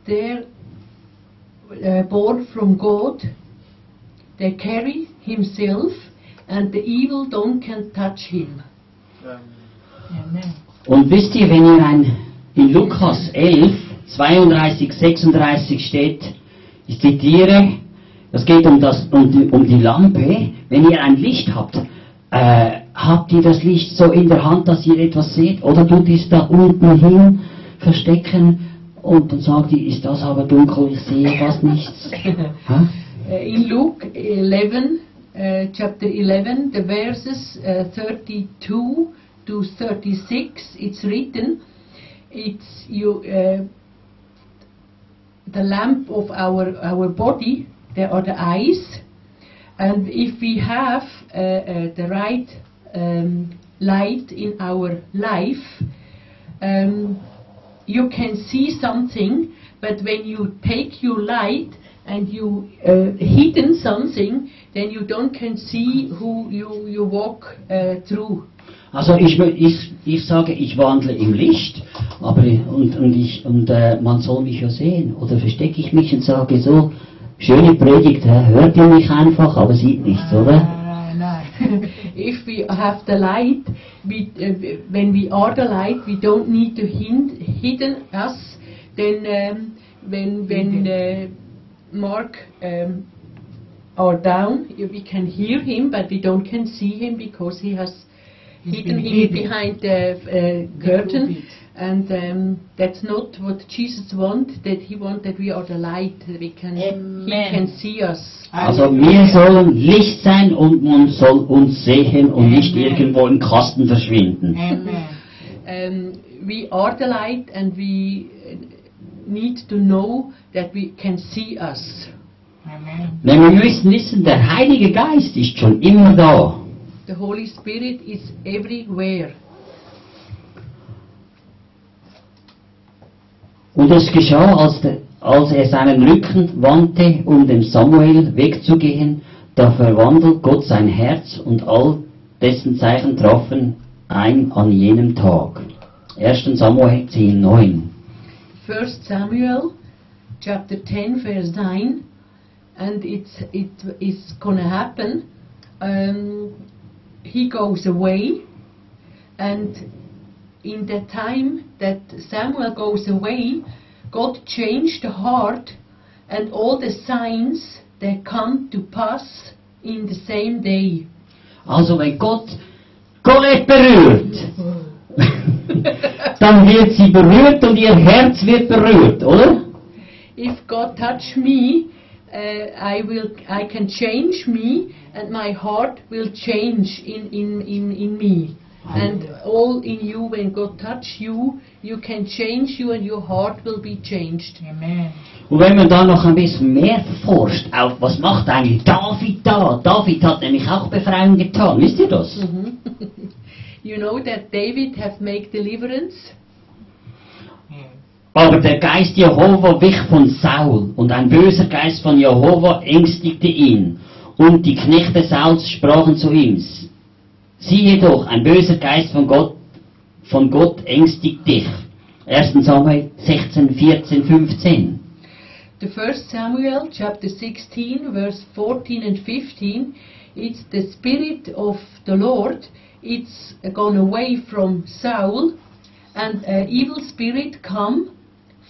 they're uh, born from God. They carry himself, and the evil don't can touch him. Amen. Und wisst ihr, wenn ihr ein, in Lukas 11, 32, 36 steht, ich zitiere, das geht um, das, um, die, um die Lampe, wenn ihr ein Licht habt, äh, habt ihr das Licht so in der Hand, dass ihr etwas seht, oder tut ihr es da unten hin verstecken und dann sagt ihr, ist das aber dunkel, ich sehe fast nichts. Hä? Uh, in Luke 11, uh, chapter 11, the verses uh, 32 to 36, it's written, it's you, uh, the lamp of our, our body, there are the eyes, and if we have uh, uh, the right um, light in our life, um, you can see something, but when you take your light and you uh, hidden something, then you don't can see who you, you walk uh, through. Also ich, ich, ich sage, ich wandle im Licht, aber und, und, ich, und äh, man soll mich ja sehen. Oder verstecke ich mich und sage so, schöne Predigt, hört ihr mich einfach, aber sieht nichts, oder? Nein, nein. if we have the light, we, uh, when we are the light, we don't need to hin, hidden us. Then um, when when uh, Mark um, are down, we can hear him, but we don't can see him because he has He's hidden him hidden. behind the uh, curtain. Pulpit. And um, that's not what Jesus wants, That He wants that we are the light. That we can He can see us. Also wir sollen Licht sein und man soll uns sehen und nicht Amen. irgendwo im Kasten verschwinden. Amen. um, we are the light and we need to know that we can see us. Amen. Denn wir müssen wissen, der Heilige Geist ist schon immer da. The Holy Spirit is everywhere. Und es geschah, als, als er seinen Rücken wandte, um dem Samuel wegzugehen, da verwandelt Gott sein Herz und all dessen Zeichen trafen ein an jenem Tag. 1. Samuel 10, 9. First Samuel, chapter 10, verse 9, and it's it is gonna happen. Um, he goes away, and in the time that Samuel goes away, God changed the heart, and all the signs they come to pass in the same day. Also wenn Gott Colette berührt, dann wird sie berührt und ihr Herz wird berührt, oder? if God touch me, uh, I will, I can change me, and my heart will change in in in, in me, and all in you. When God touch you, you can change you, and your heart will be changed. Amen. Und wenn man da noch ein bisschen mehr forscht, auf was macht eigentlich David da? David hat nämlich auch Befreiung getan, wisst ihr das? You know that David have made deliverance. Aber der Geist Jehova wich von Saul und ein böser Geist von Jehova ängstigte ihn. Und die Knechte Sauls sprachen zu ihm, siehe doch, ein böser Geist von Gott, von Gott ängstigt dich. 1. Samuel 16, 14, 15. the first Samuel chapter 16 verse 14 and 15 it's the spirit of the Lord it's gone away from Saul and an evil spirit come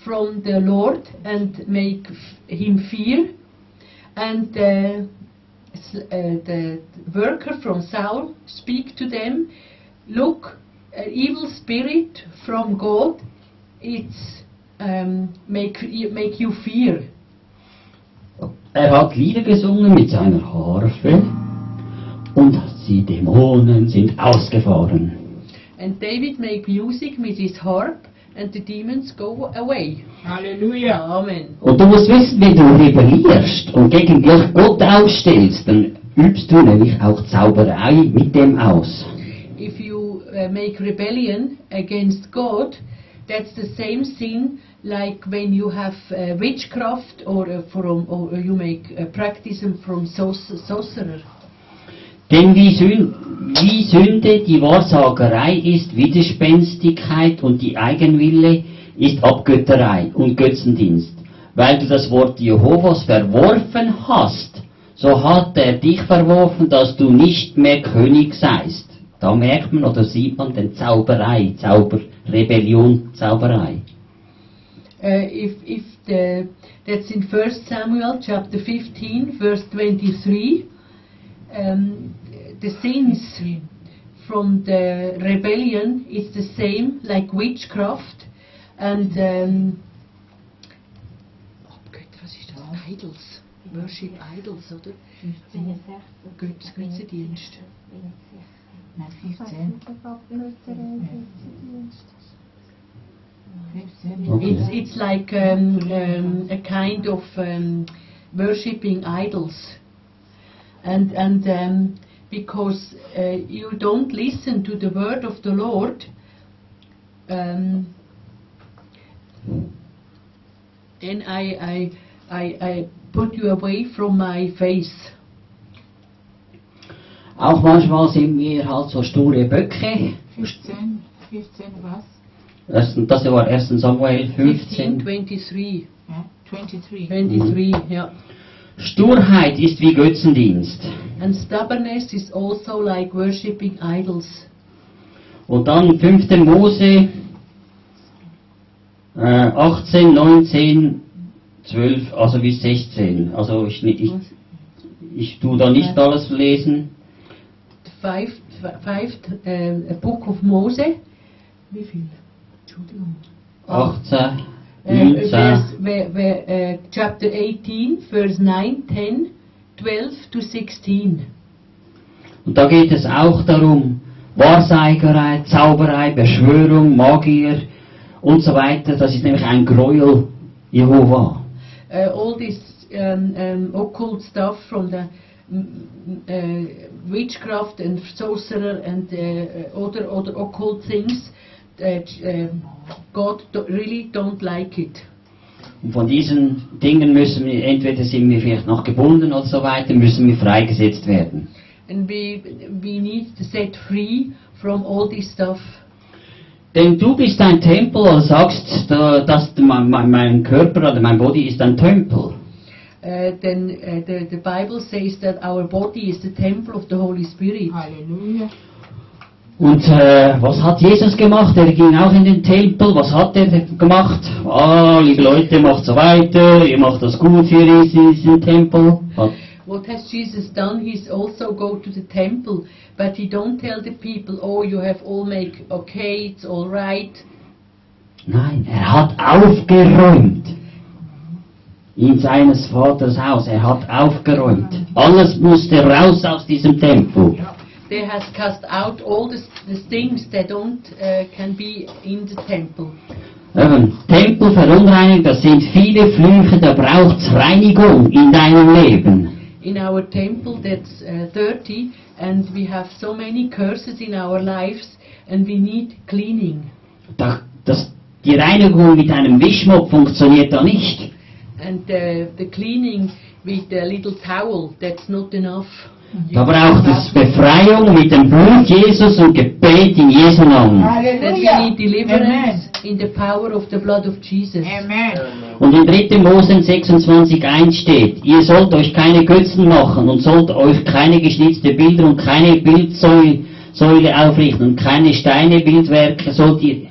from the Lord and make him fear and uh, the worker from Saul speak to them. Look an evil spirit from God it's um, make you, make you fear. Er hat Lieder gesungen mit seiner Harfe und die Dämonen sind ausgefahren. And David make music with his harp, and the demons go away. Hallelujah. Amen. Und du musst wissen, wenn du rebellierst und gegen Gott ausstellst, dann übst du nämlich auch Zauberei mit dem aus. If you uh, make rebellion against God, that's the same sin like when you have uh, witchcraft or uh, from or you make uh, practice from sorcerer. Denn wie, wie Sünde die Wahrsagerei ist Widerspenstigkeit und die Eigenwille ist Abgötterei und Götzendienst. Weil du das Wort Jehovas verworfen hast, so hat er dich verworfen, dass du nicht mehr König seist. Da merkt man oder sieht man den Zauberei, Zauber, Rebellion, Zauberei. Uh, if if the that's in First Samuel chapter 15 verse 23, um, the sins from the rebellion is the same like witchcraft and um, oh Gott, was ist das? Idols. Worship Idols, oder? 15. Götz, Götzendienst. Nein, 15. 15. It's, it's like um, um, a kind of um, worshipping idols. And, and um, because uh, you don't listen to the word of the Lord, um, then I, I, I, I put you away from my face. Auch manchmal sind wir halt so sture Böcke. 15. 15 was? Das, das war 1. Samuel 15, 15. 23. Ja, 23. 23, yeah. Sturheit ist wie Götzendienst. And stubbornness is also like worshipping idols. Und dann 5. Mose äh, 18, 19, 12, also bis 16. Also ich, ich, ich tu da nicht alles lesen. Fifth, fifth uh, book of Mose. Wie viel? Entschuldigung. 18, Uh, 19. verse, where, where, uh, chapter 18, verse 9, 10, 12 to 16. Und da geht es auch darum, Wahrseigerei, Zauberei, Beschwörung, Magier und so weiter. Das ist nämlich ein Gräuel Jehova. Uh, all this um, um, occult stuff from the uh, witchcraft and sorcerer and uh, uh, other, other occult things that um, God really don't like it. Und von diesen Dingen müssen wir, entweder sind wir vielleicht noch gebunden oder so weiter, müssen wir freigesetzt werden. And we, we need to set free from all this stuff. Denn du bist ein Tempel und sagst, da- dass mein, mein, mein Körper oder mein Body ist ein Tempel. Uh, then uh, the, the Bible says that our body is the temple of the Holy Spirit. Halleluja. Und äh, was hat Jesus gemacht? Er ging auch in den Tempel. Was hat er gemacht? Ah, liebe Leute, macht so weiter. Ihr macht das gut hier in diesem Tempel. Hat- What has Jesus done? He's also go to the temple, but he don't tell the people, oh, you have all make okay, it's all right. Nein, er hat aufgeräumt. In seines Vaters Haus. Er hat aufgeräumt. Alles musste raus aus diesem Tempel. They has cast out all the, the things that don't uh, can be in the temple. Eben, Tempel verunreinigen, das sind viele Flüche, da braucht's Reinigung in deinem Leben. In our temple, that's uh, 30, and we have so many curses in our lives, and we need cleaning. Da, das, die Reinigung mit einem Wischmopp funktioniert da nicht. And uh, the cleaning with a little towel, that's not enough. Da braucht es Befreiung mit dem Blut Jesus und Gebet in Jesu Namen. That we Halleluja. need deliverance in the power of the blood of Jesus. Amen. Und in 3. Mose 26.1 steht, ihr sollt euch keine Götzen machen und sollt euch keine geschnitzte Bilder und keine Bildsäule Säule aufrichten und keine Steine, Bildwerke sollt ihr,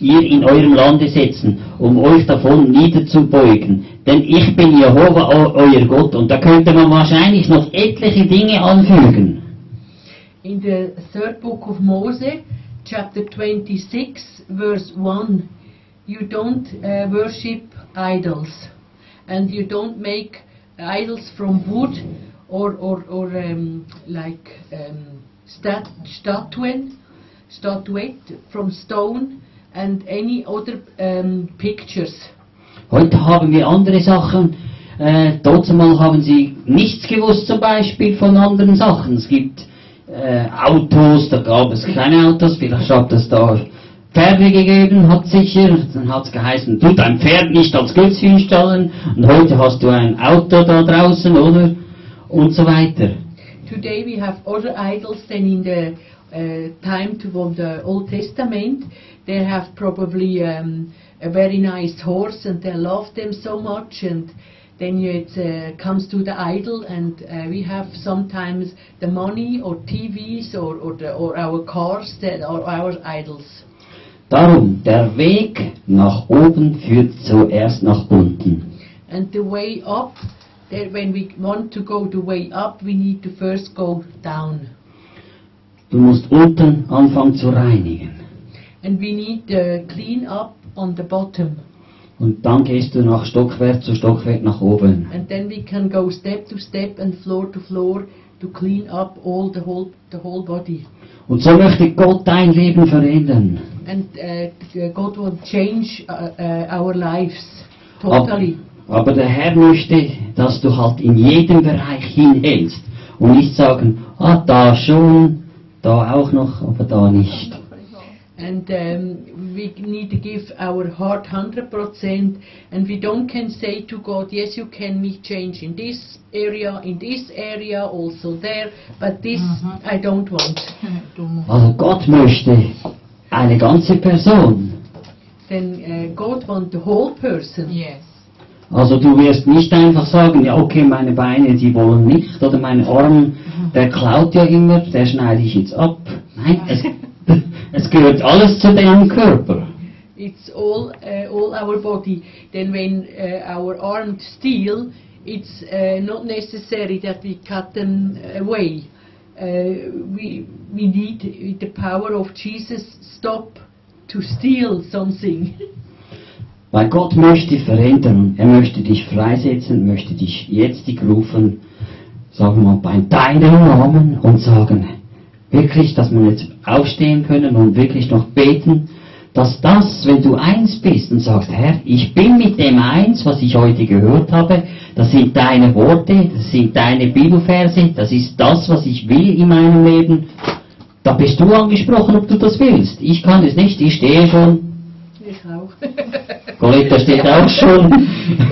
ihr in eurem Lande setzen, um euch davon niederzubeugen. Denn ich bin Jehova, eu- euer Gott. Und da könnte man wahrscheinlich noch etliche Dinge anfügen. In the third book of Moses, chapter 26, verse 1, you don't uh, worship idols, and you don't make idols from wood or, or, or um, like um, stat, statuen, statuette from stone, and any other um, pictures. Heute haben wir andere Sachen. Äh, mal haben sie nichts gewusst zum Beispiel von anderen Sachen. Es gibt äh, Autos, da gab es keine Autos, vielleicht hat es da Pferde gegeben, hat sicher, dann hat es geheißen, tu dein Pferd nicht als Götze hinstellen und heute hast du ein Auto da draußen, oder? Und so weiter. Today we have other idols than in the uh, time to the Old Testament. They have probably um, a very nice horse and they love them so much and then it uh, comes to the idol and uh, we have sometimes the money or TVs or, or, the, or our cars that are our idols. Darum, der Weg nach oben führt zuerst nach unten. And the way up, that when we want to go the way up, we need to first go down. Du musst unten anfangen zu reinigen. And we need to clean up on the bottom. Und dann gehst du nach Stockwerk zu Stockwerk nach oben. and then we can go step to step and floor to floor to clean up all the whole the whole body. Und so möchte Gott dein Leben verändern. And uh, God will change uh, uh, our lives totally. Aber der Herr möchte, dass du halt in jedem Bereich hinhältst und nicht sagen, ah, da schon, da auch noch, aber da nicht. And um, we need to give our heart 100%, and we don't can say to God, yes, you can me change in this area, in this area, also there, but this Mhm. I don't want. Du musst. Also Gott möchte eine ganze Person. Then uh, God wants the whole person. Yes. Also du wirst nicht einfach sagen, ja okay, meine Beine, die wollen nicht, oder mein Arm, der klaut ja immer, der schneide ich jetzt ab. Nein, es, es gehört alles zu deinem Körper. It's all uh, all our body. Then when uh, our arms steal, it's uh, not necessary that we cut them away. Uh, we we need with the power of Jesus stop to steal something. Weil Gott möchte dich verändern, er möchte dich freisetzen, möchte dich jetzt dich rufen, sagen wir mal, bei deinem Namen und sagen, wirklich, dass wir jetzt aufstehen können und wirklich noch beten, dass das, wenn du eins bist und sagst, Herr, ich bin mit dem eins, was ich heute gehört habe, das sind deine Worte, das sind deine Bibelverse, das ist das, was ich will in meinem Leben, da bist du angesprochen, ob du das willst. Ich kann es nicht, ich stehe schon, Ich auch. Coletta steht auch schon.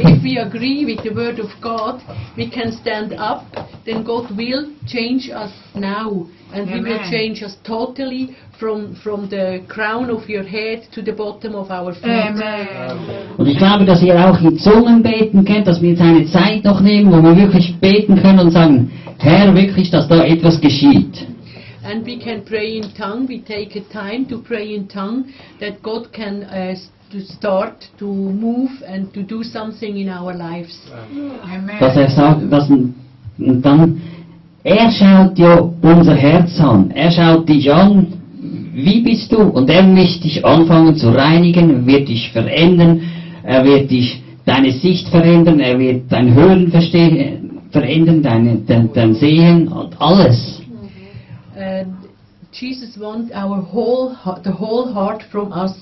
if we agree with the word of God, we can stand up, then God will change us now. And He will Amen. change us totally from, from the crown of your head to the bottom of our feet. Amen. Und ich glaube, dass ihr auch in Zungen beten könnt, dass wir jetzt eine Zeit noch nehmen, wo wir wirklich beten können und sagen, Herr, wirklich, dass da etwas geschieht. And we can pray in tongue. We take a time to pray in tongue that God can uh, to start to move and to do something in our lives. Amen. Dass er sagt, dass, und dann, er schaut ja unser Herz an. Er schaut dich an, wie bist du? Und er wird dich anfangen zu reinigen, wird dich verändern, er wird dich, deine Sicht verändern, er wird dein Hören verste- verändern, deine, dein, dein Sehen und alles. And Jesus wants our whole, heart- the whole heart from us.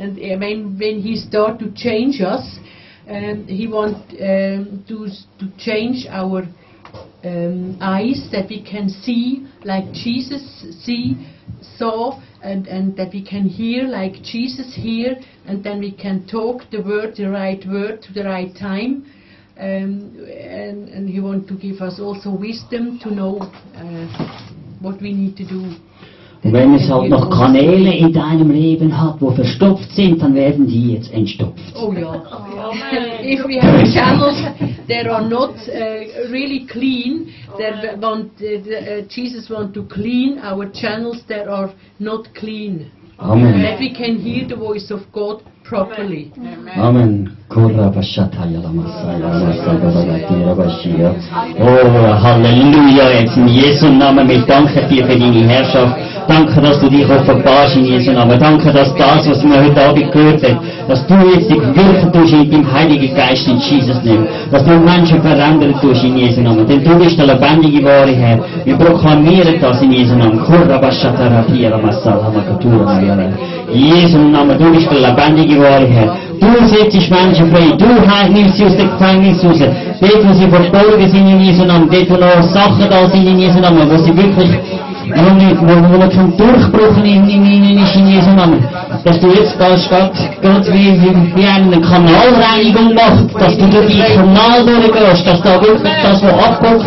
And I mean, when He start to change us, um, He want um, to to change our um, eyes that we can see like Jesus see, saw, and and that we can hear like Jesus hear, and then we can talk the word, the right word to the right time. Um, and, and He want to give us also wisdom to know uh, what we need to do. Wenn es halt noch Kanäle in deinem Leben hat, wo verstopft sind, dann werden die jetzt entstopft. Oh yeah. if we have channels that are not uh, really clean, that want uh, uh, Jesus want to clean our channels that are not clean, Amen. that we can hear the voice of God properly. Amen. Oh, Halleluja, jetzt in Jesu Namen, wir danken dir für deine Herrschaft. Danke, dass du dich offenbarst in Jesu Namen. Danke, dass das, was wir heute Abend gehört haben, dass du jetzt dich wirken tust in dem Heiligen Geist in Jesus Namen. Dass du Menschen verändern tust in Jesu Namen. Denn du bist der lebendige, wahre Herr. Wir proklamieren das in Jesu Namen. Kurra bashataya lamasaya lamasaya In Jesu Namen, du bist der lebendige, wahre Herr. Du setzt Menschen frei. Du nimmst sie aus dem Gefängnis raus. Dort, wo sie verborgen sind in Jesu Namen. Dort, wo noch Sachen da sind in Jesu Namen. Wo sie wirklich, wo, nicht, noch kein Durchbruch in in- in in Jesu Namen. Dass du jetzt da statt, ganz wie, wie, wie eine Kanalreinigung macht, dass du durch die Kanal durchgehst, dass da wirklich das, was abkommt,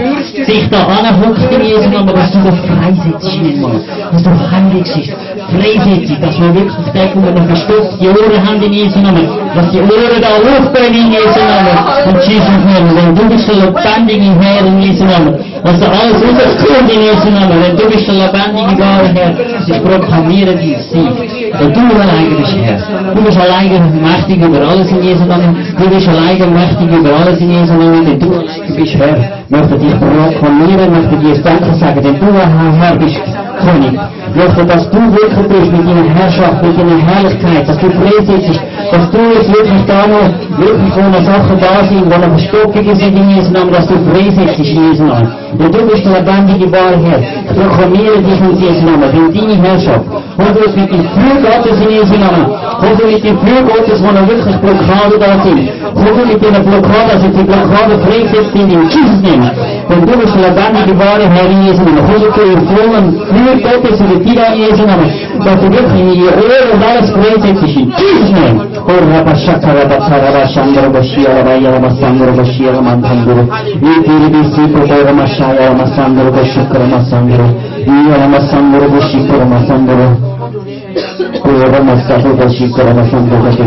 sich da anhuckt in Jesu Namen, dass du da freisetzt Mann. Dass du heilig bist. Freisetzt, dass wir wirklich denken, wenn wir verstopfte Ohren haben in Jesu Namen, dass die Ohren da aufgehen in Jesu Namen. Und Jesus Namen, denn du bist der lebendige Herr in Jesu Namen. Dass da alles rauskommt in Jesu Namen, denn du bist der lebendige wahre Herr. Ich proklamiere die Sieg. Denn du alleine bist Herr. Du bist alleine mächtig über alles in Jesu Namen. Du bist alleine mächtig über alles in Jesu Namen, denn du alleine bist Herr. Ich möchte dich proklamieren, möchte dir Danke sagen, denn du, Herr, bist König. Möchte, dass du wirklich bist mit deiner Herrschaft, mit deiner Herrlichkeit, dass du freisetzt, dass du jetzt wirklich da noch, wirklich wo noch Sachen da sind, wo noch Verstockungen sind in Jesu Namen, dass du freisetzt in Jesu Namen. Denn du bist der lebendige wahre proklamiere dich in Jesu Namen, in deine Herrschaft. Und du mit dem Feuer Gottes in Jesu Namen. Komm du mit dem Feuer Gottes, wo noch wirklich Blockaden da sind. Komm du mit dieser Blockade, also die Blockade freisetzt sind in Jesus Namen. Denn du bist der lebendige wahre Herr in Jesu Namen. Komm du im vollen Feuer Gottes über dir in Jesu Namen. Dass du wirklich in ihr Ohr und alles freisetzt in Jesus Namen. Oh, Rabba Shaka, Rabba Taraba, Shandra, Bashir, Rabba Yama, Sandra, Bashir, Mantanduru. Nitiri, Bisipo, Bora, Mashaya, Masandro, Bashukra, Masandro. Iya, Masandro, Bashikra, Masandro. Bora, Masandro, Bashikra, Masandro,